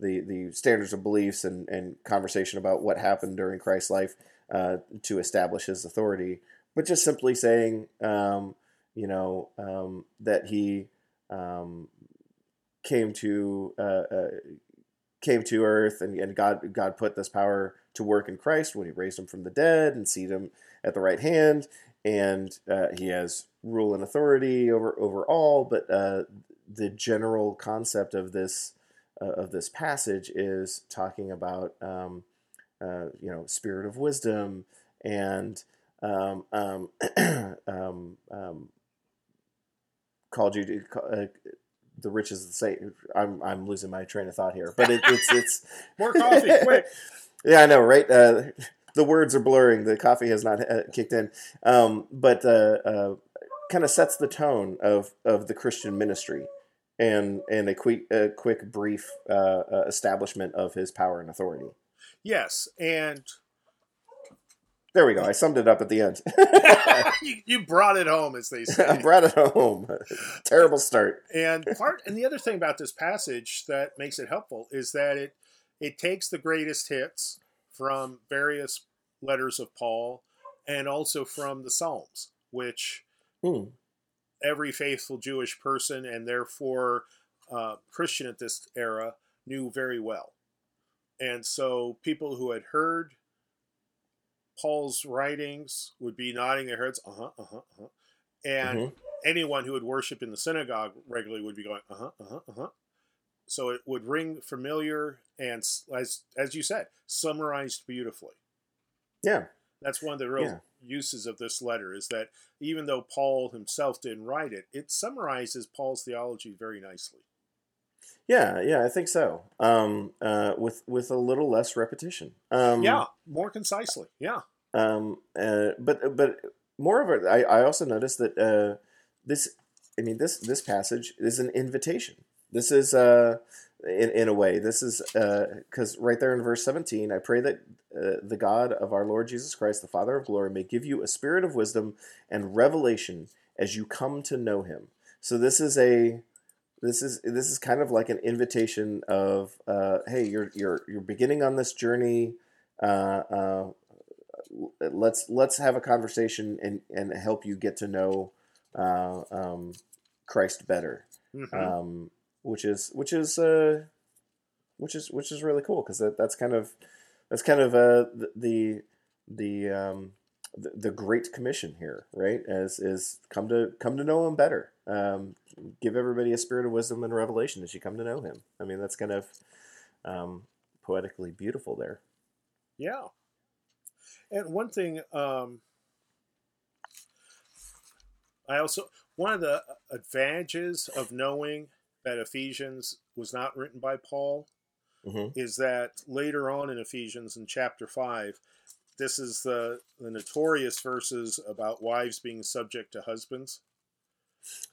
the the standards of beliefs and and conversation about what happened during Christ's life uh, to establish his authority, but just simply saying um, you know um, that he um, came to uh, uh, came to earth and, and God God put this power to work in Christ when he raised him from the dead and seated him at the right hand and uh, he has rule and authority over over all but uh, the general concept of this uh, of this passage is talking about um, uh, you know spirit of wisdom and um, um, [CLEARS THROAT] um, um, called you to uh, the riches of the saint. I'm I'm losing my train of thought here, but it, it's it's [LAUGHS] More coffee, quick. [LAUGHS] yeah, I know, right? Uh, the words are blurring. The coffee has not uh, kicked in, um, but uh, uh, kind of sets the tone of of the Christian ministry, and and a quick a quick brief uh, uh, establishment of his power and authority. Yes, and There we go. I summed it up at the end. [LAUGHS] you, you brought it home, as they [LAUGHS] say. I brought it home. Terrible start. and part and the other thing about this passage that makes it helpful is that it it takes the greatest hits from various letters of Paul and also from the Psalms, which Hmm. every faithful Jewish person and therefore uh, Christian at this era knew very well. And so people who had heard Paul's writings would be nodding their heads, uh huh, uh huh, uh huh. And Mhm. anyone who would worship in the synagogue regularly would be going, uh huh, uh huh, uh huh. So it would ring familiar and, as as you said, summarized beautifully. Yeah. That's one of the real Yeah. uses of this letter is that even though Paul himself didn't write it, it summarizes Paul's theology very nicely. Yeah, yeah, I think so. Um, uh, with with a little less repetition. Um, yeah, more concisely. Yeah. Um, uh, but but more of a, I, I also noticed that uh, this, I mean this this passage is an invitation. This is uh, in in a way this is because right there in verse seventeen, I pray that uh, the God of our Lord Jesus Christ, the Father of glory, may give you a spirit of wisdom and revelation as you come to know Him. So this is a this is this is kind of like an invitation of uh, hey you're you're you're beginning on this journey uh, uh, let's let's have a conversation and and help you get to know uh, um, Christ better Mhm. um, which is which is uh, which is which is really cool because that, that's kind of that's kind of uh, the the um, the the Great Commission here, right? As is come to come to know Him better. Um, give everybody a spirit of wisdom and revelation as you come to know Him. I mean, that's kind of um, poetically beautiful there. Yeah. And one thing, um, I also, one of the advantages of knowing that Ephesians was not written by Paul hmm is that later on in Ephesians in chapter 5, this is the, the notorious verses about wives being subject to husbands.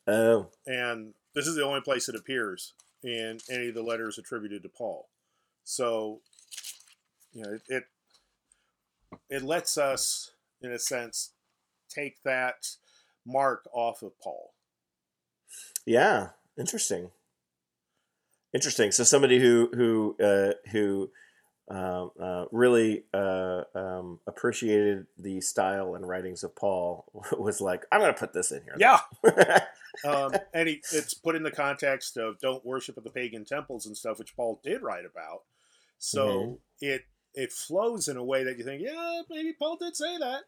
Oh, And this is the only place it appears in any of the letters attributed to Paul. So, you know, it it, it lets us, in a sense, take that mark off of Paul. Yeah, interesting. Interesting. So somebody who who uh, who um, uh, really uh, um, appreciated the style and writings of Paul [LAUGHS] was like, I'm going to put this in here. Yeah. [LAUGHS] Um, and he, it's put in the context of don't worship at the pagan temples and stuff, which Paul did write about. So Mhm. it it flows in a way that you think, yeah, maybe Paul did say that.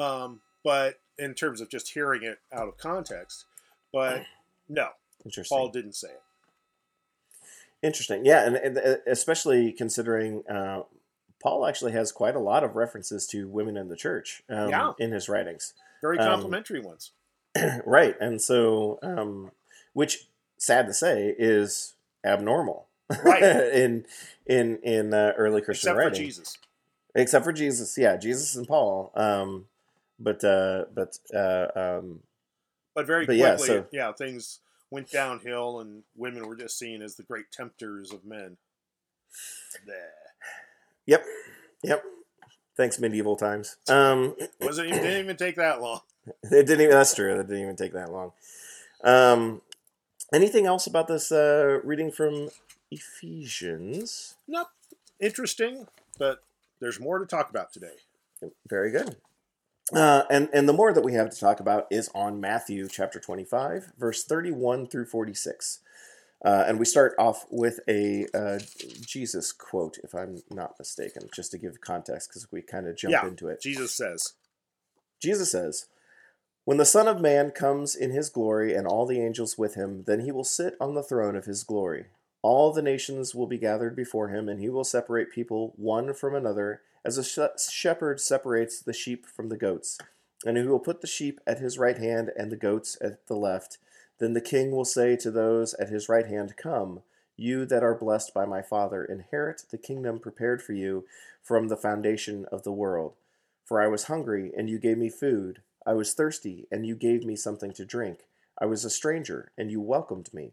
Um, but in terms of just hearing it out of context, but [CLEARS THROAT] no. Paul didn't say it. Interesting. Yeah, and, and uh, especially considering uh, Paul actually has quite a lot of references to women in the church um, Yeah. in his writings. Very Um, complimentary ones. [CLEARS THROAT] right, and so um, which sad to say is abnormal. Right. [LAUGHS] in in in uh, early Christian Except for writing. Jesus. except for Jesus. Yeah, Jesus and Paul. Um, but uh, but uh, um, But very But quickly, yeah, yeah, things went downhill and women were just seen as the great tempters of men. Bleh. yep, yep. Thanks, medieval times. Um, Wasn't even, didn't even take that long. [LAUGHS] it didn't even. That's true. That didn't even take that long. Um, anything else about this uh, reading from Ephesians? Not interesting, but there's more to talk about today. Very good. Uh, and and the more that we have to talk about is on Matthew chapter twenty five, verse thirty one through forty six. Uh, and we start off with a uh, Jesus quote, if I'm not mistaken, just to give context, because we kind of jump Yeah, into it. Jesus says, Jesus says, When the Son of Man comes in his glory and all the angels with him, then he will sit on the throne of his glory. All the nations will be gathered before him, and he will separate people one from another, as a sh- shepherd separates the sheep from the goats. And he will put the sheep at his right hand and the goats at the left. Then the king will say to those at his right hand, Come, you that are blessed by my Father, inherit the kingdom prepared for you from the foundation of the world. For I was hungry, and you gave me food. I was thirsty, and you gave me something to drink. I was a stranger, and you welcomed me.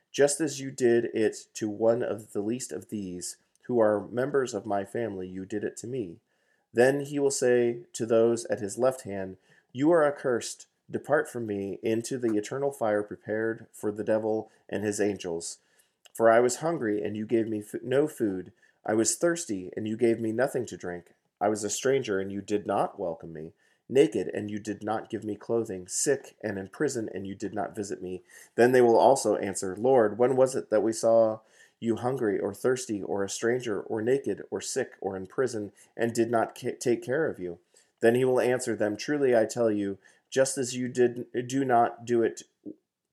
just as you did it to one of the least of these, who are members of my family, you did it to me. Then he will say to those at his left hand, You are accursed, depart from me into the eternal fire prepared for the devil and his angels. For I was hungry, and you gave me no food. I was thirsty, and you gave me nothing to drink. I was a stranger, and you did not welcome me. Naked, and you did not give me clothing. Sick and in prison, and you did not visit me. Then they will also answer, Lord, when was it that we saw you hungry or thirsty or a stranger or naked or sick or in prison and did not ca- take care of you? Then he will answer them, Truly I tell you, just as you did do not do it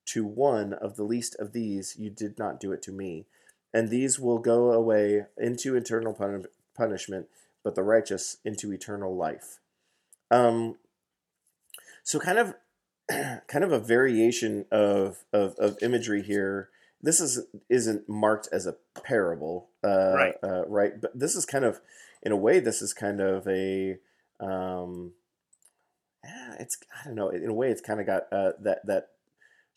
to one of the least of these, you did not do it to me. And these will go away into eternal pun- punishment, but the righteous into eternal life. Um, so kind of, [CLEARS THROAT] kind of a variation of, of, of imagery here this is isn't marked as a parable, uh, right? Uh, right, but this is kind of, in a way, this is kind of a, um, yeah, it's I don't know. In a way, it's kind of got uh, that that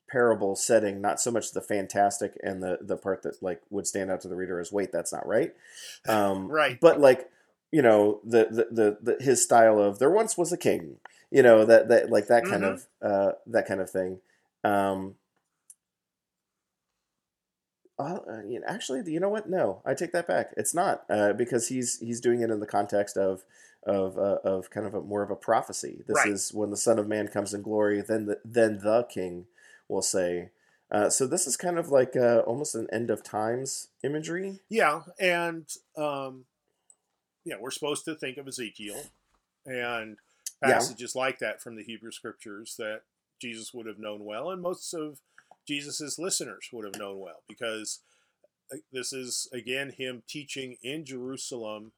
parable setting, not so much the fantastic and the the part that like would stand out to the reader as wait, that's not right, [LAUGHS] um, right? But like you know the, the the, the his style of there once was a king, you know that that like that kind mm-hmm. of uh, that kind of thing. Um, uh, actually, you know what? No, I take that back. It's not uh, because he's he's doing it in the context of of uh, of kind of a more of a prophecy. This right. is when the Son of Man comes in glory. Then the then the King will say. Uh, so this is kind of like uh, almost an end of times imagery. Yeah, and um, yeah, we're supposed to think of Ezekiel and passages yeah. like that from the Hebrew Scriptures that Jesus would have known well, and most of Jesus's listeners would have known well because uh, this is again him teaching in Jerusalem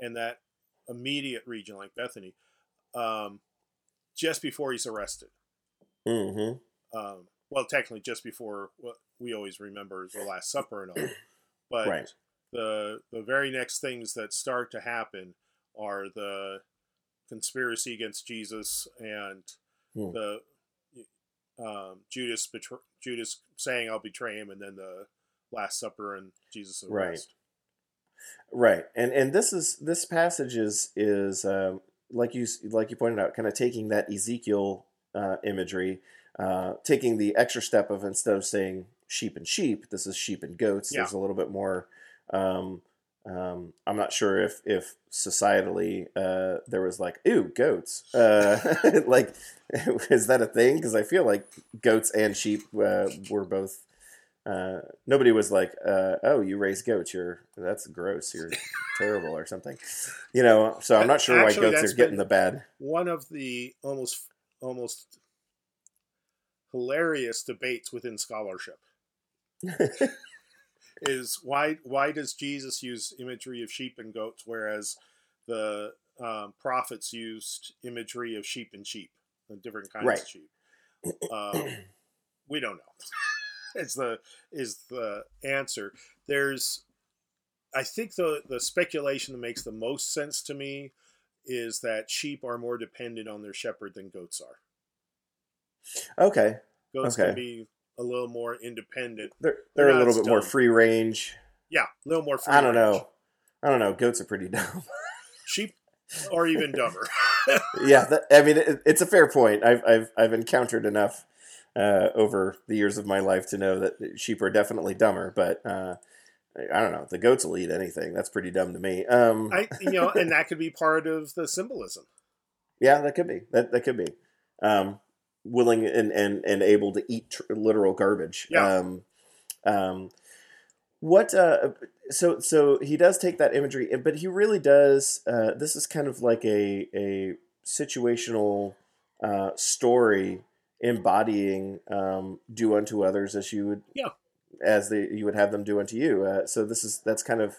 and that immediate region like Bethany, um, just before he's arrested. Mm-hmm. Um, well, technically, just before what we always remember is the Last Supper and all, but right. The the very next things that start to happen are the conspiracy against Jesus and mm. the um, Judas betray, Judas saying I'll betray him, and then the Last Supper and Jesus arrest. Right, right, and and this is this passage is is um, like you like you pointed out, kind of taking that Ezekiel uh, imagery, uh, taking the extra step of instead of saying sheep and sheep, this is sheep and goats. Yeah. There's a little bit more. Um, um, I'm not sure if if societally uh, there was like, ooh, goats. Uh, [LAUGHS] like, [LAUGHS] is that a thing? Because I feel like goats and sheep uh, were both. Uh, nobody was like, uh, "Oh, you raise goats. You're that's gross. You're terrible or something." You know. So I'm not sure Actually, why goats are getting the bad. One of the almost almost hilarious debates within scholarship [LAUGHS] is why why does Jesus use imagery of sheep and goats, whereas the um, prophets used imagery of sheep and sheep, different kinds right. of sheep? Um, we don't know. [LAUGHS] is the is the answer. There's, I think the the speculation that makes the most sense to me is that sheep are more dependent on their shepherd than goats are. Okay. Goats okay. can be a little more independent. They're they're, they're a little bit more free range. Yeah, a little more free. I don't range. know. I don't know. Goats are pretty dumb. [LAUGHS] Sheep are even dumber. [LAUGHS] yeah, that, I mean it, it's a fair point. I've I've I've encountered enough uh, over the years of my life to know that sheep are definitely dumber, but. Uh, I don't know. The goats will eat anything. That's pretty dumb to me. Um, I, you know, and that could be part of the symbolism. [LAUGHS] Yeah, that could be. That that could be. Um, willing and, and, and able to eat tr- literal garbage. Yeah. Um, um, what uh, so so he does take that imagery, but he really does. Uh, this is kind of like a a situational uh, story embodying um, do unto others as you would yeah as they you would have them do unto you. Uh, so this is that's kind of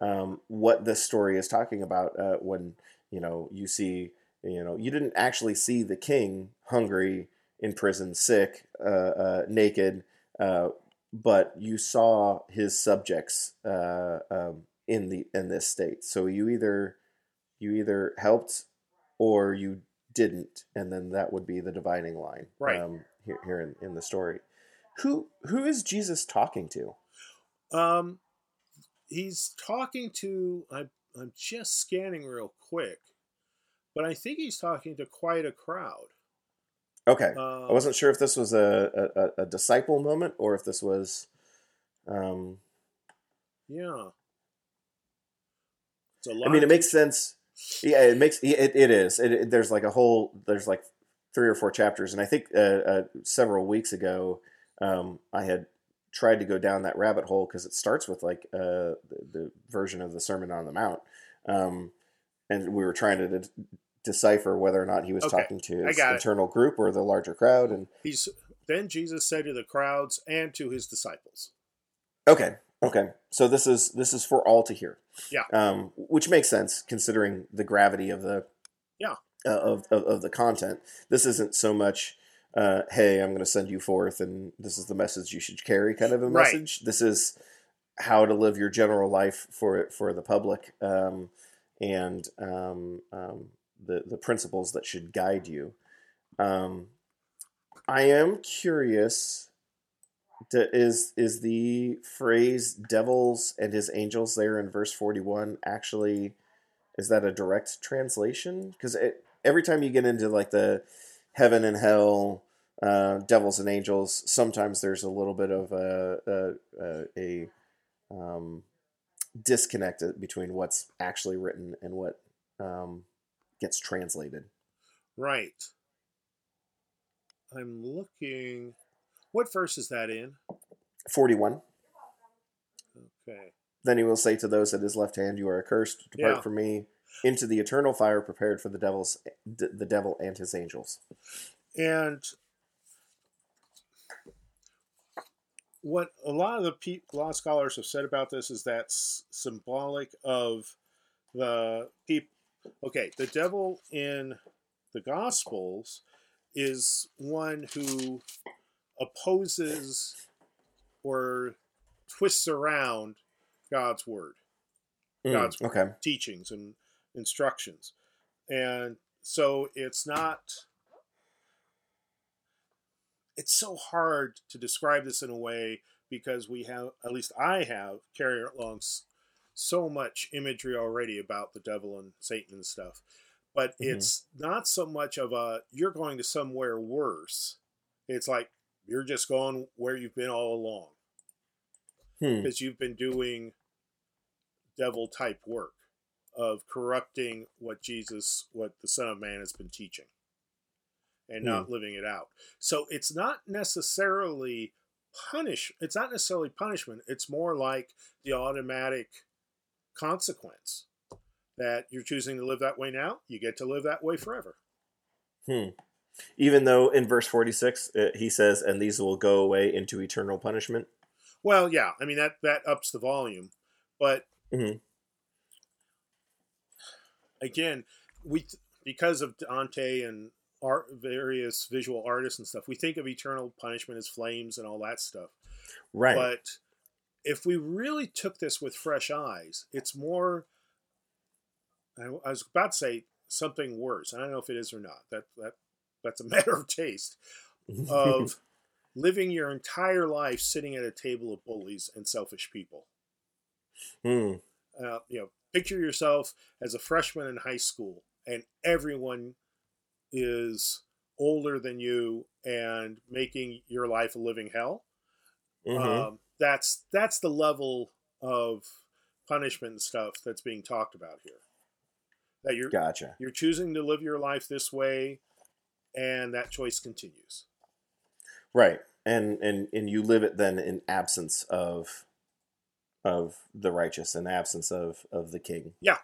um, what this story is talking about uh, when you know you see you know, you didn't actually see the king hungry in prison, sick, uh, uh, naked, uh, but you saw his subjects uh, um, in the in this state. So you either you either helped or you didn't, and then that would be the dividing line, Right. Um, here here in, in the story. Who who is Jesus talking to? Um, he's talking to. I'm I'm just scanning real quick, but I think he's talking to quite a crowd. Okay, Uh, I wasn't sure if this was a, a, a disciple moment or if this was. Um, Yeah. It's a I lot mean, it makes sense. Yeah, it makes it, it is. It, it- there's like a whole. There's like three or four chapters, and I think uh, uh, several weeks ago, um, I had tried to go down that rabbit hole because it starts with like uh, the, the version of the Sermon on the Mount, um, and we were trying to decipher whether or not he was Okay, talking to his got it. internal group or the larger crowd, and He's then Jesus said to the crowds and to his disciples. Okay. Okay. So this is this is for all to hear. Yeah. Um, which makes sense considering the gravity of the Yeah. uh, of, of of the content. This isn't so much uh, hey, I'm going to send you forth and this is the message you should carry kind of a Right. message. This is how to live your general life for for the public um, and um, um, the the principles that should guide you. Um, I am curious is is the phrase "devils and his angels" there in verse forty one actually is that a direct translation? Because every time you get into like the heaven and hell, uh, devils and angels, sometimes there's a little bit of a a, a, a um, disconnect between what's actually written and what um, gets translated. Right. I'm looking. What verse is that in? Forty one. Okay. Then he will say to those at his left hand, "You are accursed. Depart Yeah. from me into the eternal fire prepared for the devil's d- the devil and his angels." And what a lot of the pe- law scholars have said about this is that's symbolic of the people. Okay, the devil in the Gospels is one who opposes or twists around God's word Mm, God's okay. teachings and instructions. And so it's not it's so hard to describe this in a way because we have at least I have carried along so much imagery already about the devil and Satan and stuff. But Mhm. it's not so much of a you're going to somewhere worse. It's like you're just going where you've been all along Hmm. because you've been doing devil type work of corrupting what Jesus, what the Son of Man has been teaching and not living it out. So it's not necessarily punish it's not necessarily punishment. It's more like the automatic consequence that you're choosing to live that way now, you get to live that way forever. Hmm. Even though in verse forty six uh, he says, "And these will go away into eternal punishment." Well, yeah, I mean that that ups the volume, but Mhm. again, we because of Dante and art, various visual artists and stuff, we think of eternal punishment as flames and all that stuff. Right. But if we really took this with fresh eyes, it's more. I, was about to say something worse. I don't know if it is or not. That that that's a [LAUGHS] matter of taste of [LAUGHS] living your entire life sitting at a table of bullies and selfish people. Hmm. Uh, you know, picture yourself as a freshman in high school, and everyone is older than you and making your life a living hell. Mhm. Um, that's that's the level of punishment and stuff that's being talked about here. That you're gotcha. you're choosing to live your life this way, and that choice continues. Right. And and and you live it then in absence of of the righteous, in absence of of the king. Yeah.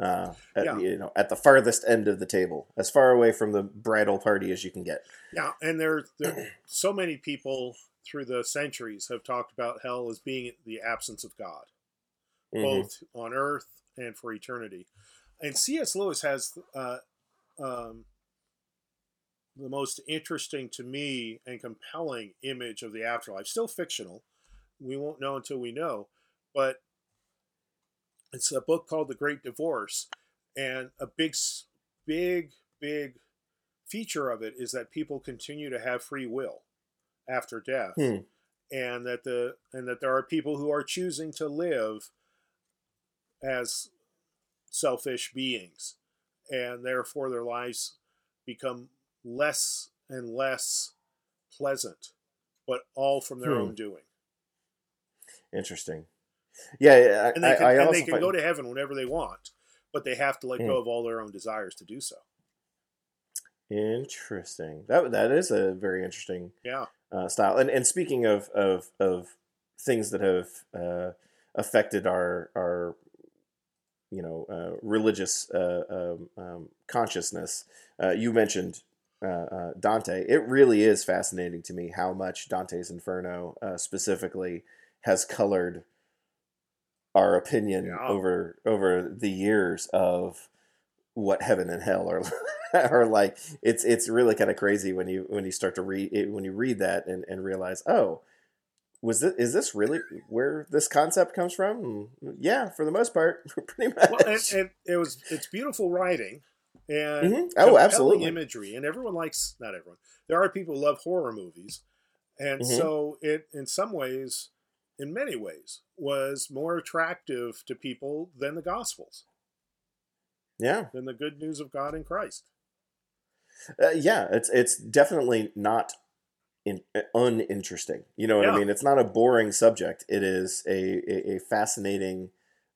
Uh, at, Yeah. You know, at the farthest end of the table, as far away from the bridal party as you can get. Yeah, and there, there so many people through the centuries have talked about hell as being the absence of God, Mhm. both on earth and for eternity. And C.S. Lewis has uh, um, the most interesting to me and compelling image of the afterlife. Still fictional. We won't know until we know. But it's a book called The Great Divorce. And a big, big, big feature of it is that people continue to have free will after death. Hmm. And that the and that there are people who are choosing to live as selfish beings. And therefore their lives become less and less pleasant, but all from their Hmm. own doing. Interesting. Yeah, yeah, I, And they can, I, I and they can go to heaven whenever they want, but they have to let Hmm. go of all their own desires to do so. Interesting. That that is a very interesting Yeah. Uh, style. And and speaking of of of things that have uh, affected our our you know uh, religious uh, um, um, consciousness, uh, you mentioned uh, uh, Dante. It really is fascinating to me how much Dante's Inferno uh, specifically has colored our opinion Yeah. over over the years of what heaven and hell are [LAUGHS] [LAUGHS] are like. It's it's really kind of crazy when you when you start to read it, when you read that and, and realize oh was this is this really where this concept comes from? Mm, Yeah, for the most part, [LAUGHS] pretty much. Well, and, and it was it's beautiful writing and Mhm. Oh, absolutely. imagery, and everyone likes not everyone. There are people who love horror movies, and Mhm. so it in some ways, in many ways, was more attractive to people than the Gospels, yeah, than the good news of God in Christ. Uh, yeah. It's it's definitely not in, uh, uninteresting. You know what Yeah. I mean? It's not a boring subject. It is a a, a fascinating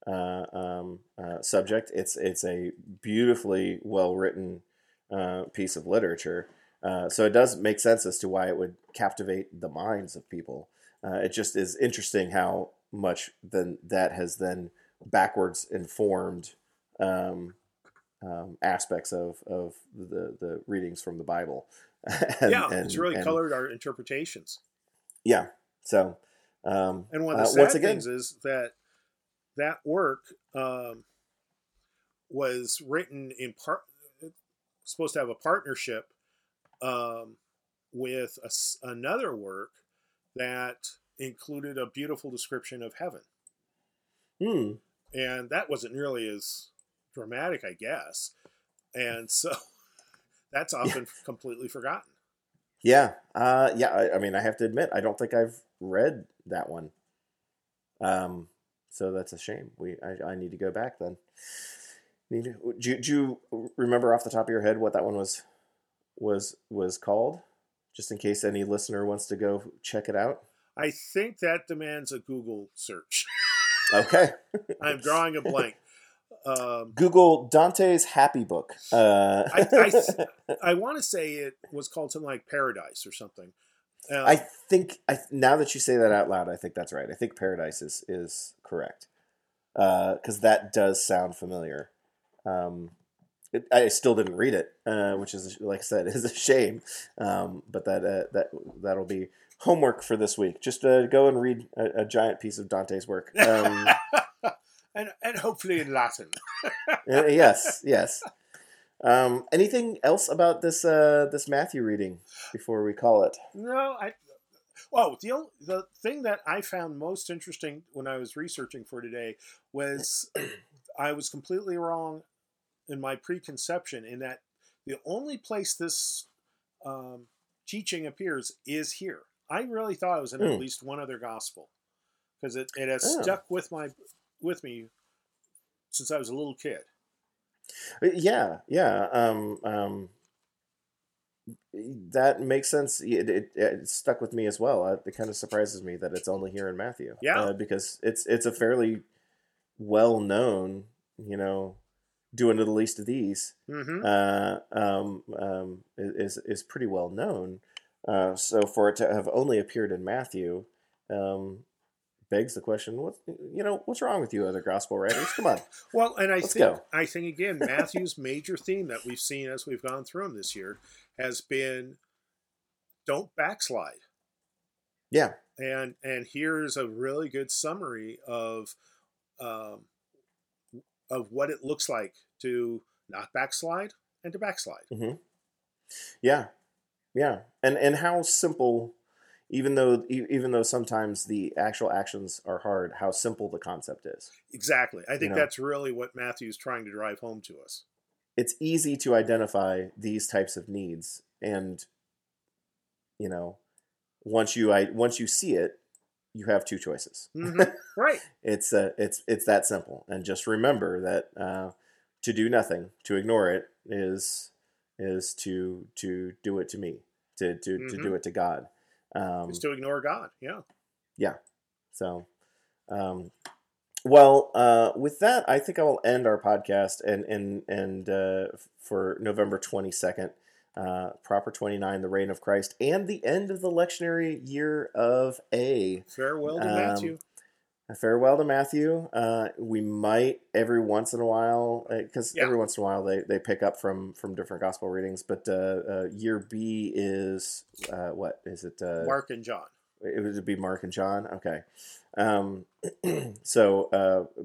uh, um, uh, subject. It's it's a beautifully well written uh, piece of literature. Uh, so it does make sense as to why it would captivate the minds of people. Uh, it just is interesting how much then that has then backwards informed um, um, aspects of, of the, the readings from the Bible. [LAUGHS] And- yeah, and- it's really and- colored our interpretations. Yeah. So, um, And one of the uh, sad again, things is that that work um, was written in part, supposed to have a partnership um, with a another work that included a beautiful description of heaven. hmm, And that wasn't nearly as dramatic, I guess. And [LAUGHS] so that's often completely forgotten. yeah, uh, yeah. I, I mean, I have to admit, I don't think I've read that one. Um, so that's a shame. We, I, I need to go back then. Need to, do, you, do you remember off the top of your head what that one was, was, was called? Just in case any listener wants to go check it out. I think that demands a Google search. [LAUGHS] Okay. I'm drawing a blank. [LAUGHS] Um, Google Dante's Happy Book. Uh, I, I, [LAUGHS] I want to say it was called something like Paradise or something. Um, I think I now that you say that out loud, I think that's right. I think Paradise is is correct because that does sound familiar. Um, it, I still didn't read it, uh, which is like I said [LAUGHS] is a shame. Um, but that uh, that that'll be homework for this week. Just uh, go and read a, a giant piece of Dante's work. [LAUGHS] And and hopefully in Latin. [LAUGHS] yes, yes. Um, anything else about this uh, this Matthew reading before we call it? No, I. Oh, the only, the thing that I found most interesting when I was researching for today was [CLEARS THROAT] I was completely wrong in my preconception in that the only place this um, teaching appears is here. I really thought it was in Hmm. at least one other gospel because it, it has Oh. stuck with my with me since I was a little kid. Yeah, yeah. Um, um, that makes sense. It, it, it stuck with me as well. Uh, It kind of surprises me that it's only here in Matthew. Yeah. uh, because it's it's a fairly well known, you know, doing to the least of these. hmm Uh, um, um, is is pretty well known. Uh, so for it to have only appeared in Matthew, um, begs the question: what you know, what's wrong with you, other gospel writers? Come on. [LAUGHS] Well, and I Let's think go. I think again Matthew's major theme that we've seen as we've gone through them this year has been don't backslide. Yeah. And and here's a really good summary of um, of what it looks like to not backslide and to backslide. hmm Yeah, yeah, and and how simple, even though even though sometimes the actual actions are hard, how simple the concept is. Exactly. I think know. that's really what Matthew's trying to drive home to us. It's easy to identify these types of needs, and you know, once you I once you see it, you have two choices. Mhm. [LAUGHS] right. It's uh, it's it's that simple, and just remember that uh, to do nothing, to ignore it, is is to to do it to me, to to, to Mhm. do it to God. Um, Is to ignore God. Yeah. Yeah. So, um, well, uh, with that, I think I will end our podcast and and and uh, for November twenty second. Uh, proper 29 the reign of christ and the end of the lectionary year of a Farewell to Um, Matthew. A farewell to Matthew. Uh, we might every once in a while, because Yeah. every once in a while they, they pick up from from different gospel readings. But uh, uh, year B is uh, what is it? Uh, Mark and John. It would be Mark and John. Okay, um, [CLEARS THROAT] so uh,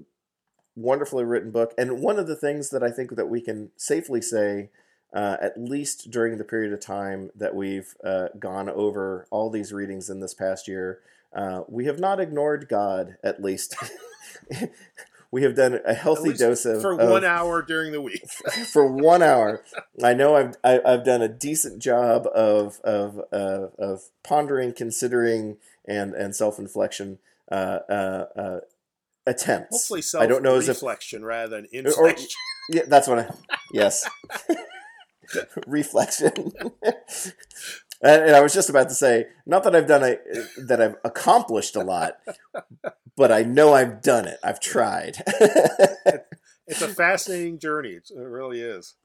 wonderfully written book, and one of the things that I think that we can safely say. Uh, at least during the period of time that we've uh, gone over all these readings in this past year, uh, we have not ignored God, at least. [LAUGHS] we have done a healthy dose of. for of- one hour during the week. [LAUGHS] for one hour. I know I've I, I've done a decent job of of uh, of pondering, considering, and and self inflection uh, uh, uh, attempts. Hopefully, self I don't know as if reflection rather than or inflection. yeah, that's what I yes [LAUGHS] reflection. And, and I was just about to say, not that I've done a that I've accomplished a lot, [LAUGHS] but I know I've done it. I've tried. [LAUGHS] It's a fascinating journey. It's, it really is.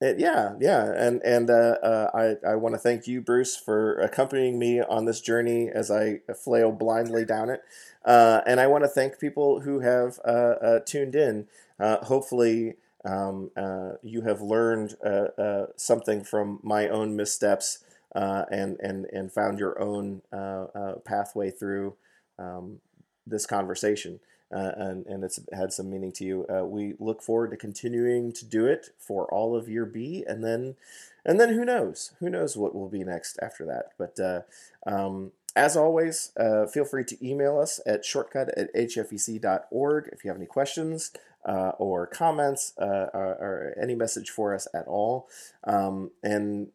It, yeah, yeah, and and uh, uh, I I want to thank you, Bruce, for accompanying me on this journey as I flail blindly down it, uh, and I want to thank people who have uh, uh, tuned in. Uh, hopefully, um, uh, you have learned uh, uh, something from my own missteps uh, and and and found your own uh, uh, pathway through um, this conversation uh, and, and it's had some meaning to you. We look forward to continuing to do it for all of year B, and then, and then who knows? Who knows what will be next after that? But um, as always, uh, feel free to email us at shortcut at hfec.org if you have any questions uh, or comments uh, or, or any message for us at all. Um, and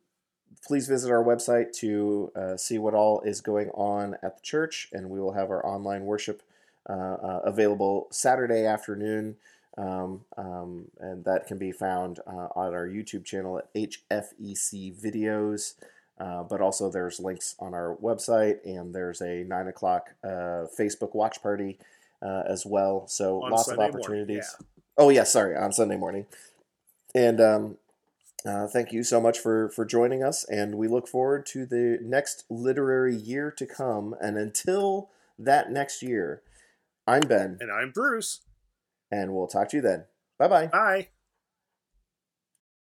please visit our website to uh, see what all is going on at the church, and we will have our online worship uh, uh, available Saturday afternoon, um, um, and that can be found uh, on our YouTube channel at HFEC Videos. Uh, but also, there's links on our website, and there's a nine o'clock uh, Facebook watch party uh, as well. So On lots Sunday of morning, opportunities. Oh yeah, sorry, on Sunday morning. And um, uh, thank you so much for for joining us, and we look forward to the next literary year to come. And until that next year, I'm Ben, And I'm Bruce. and we'll talk to you then. Bye bye. Bye.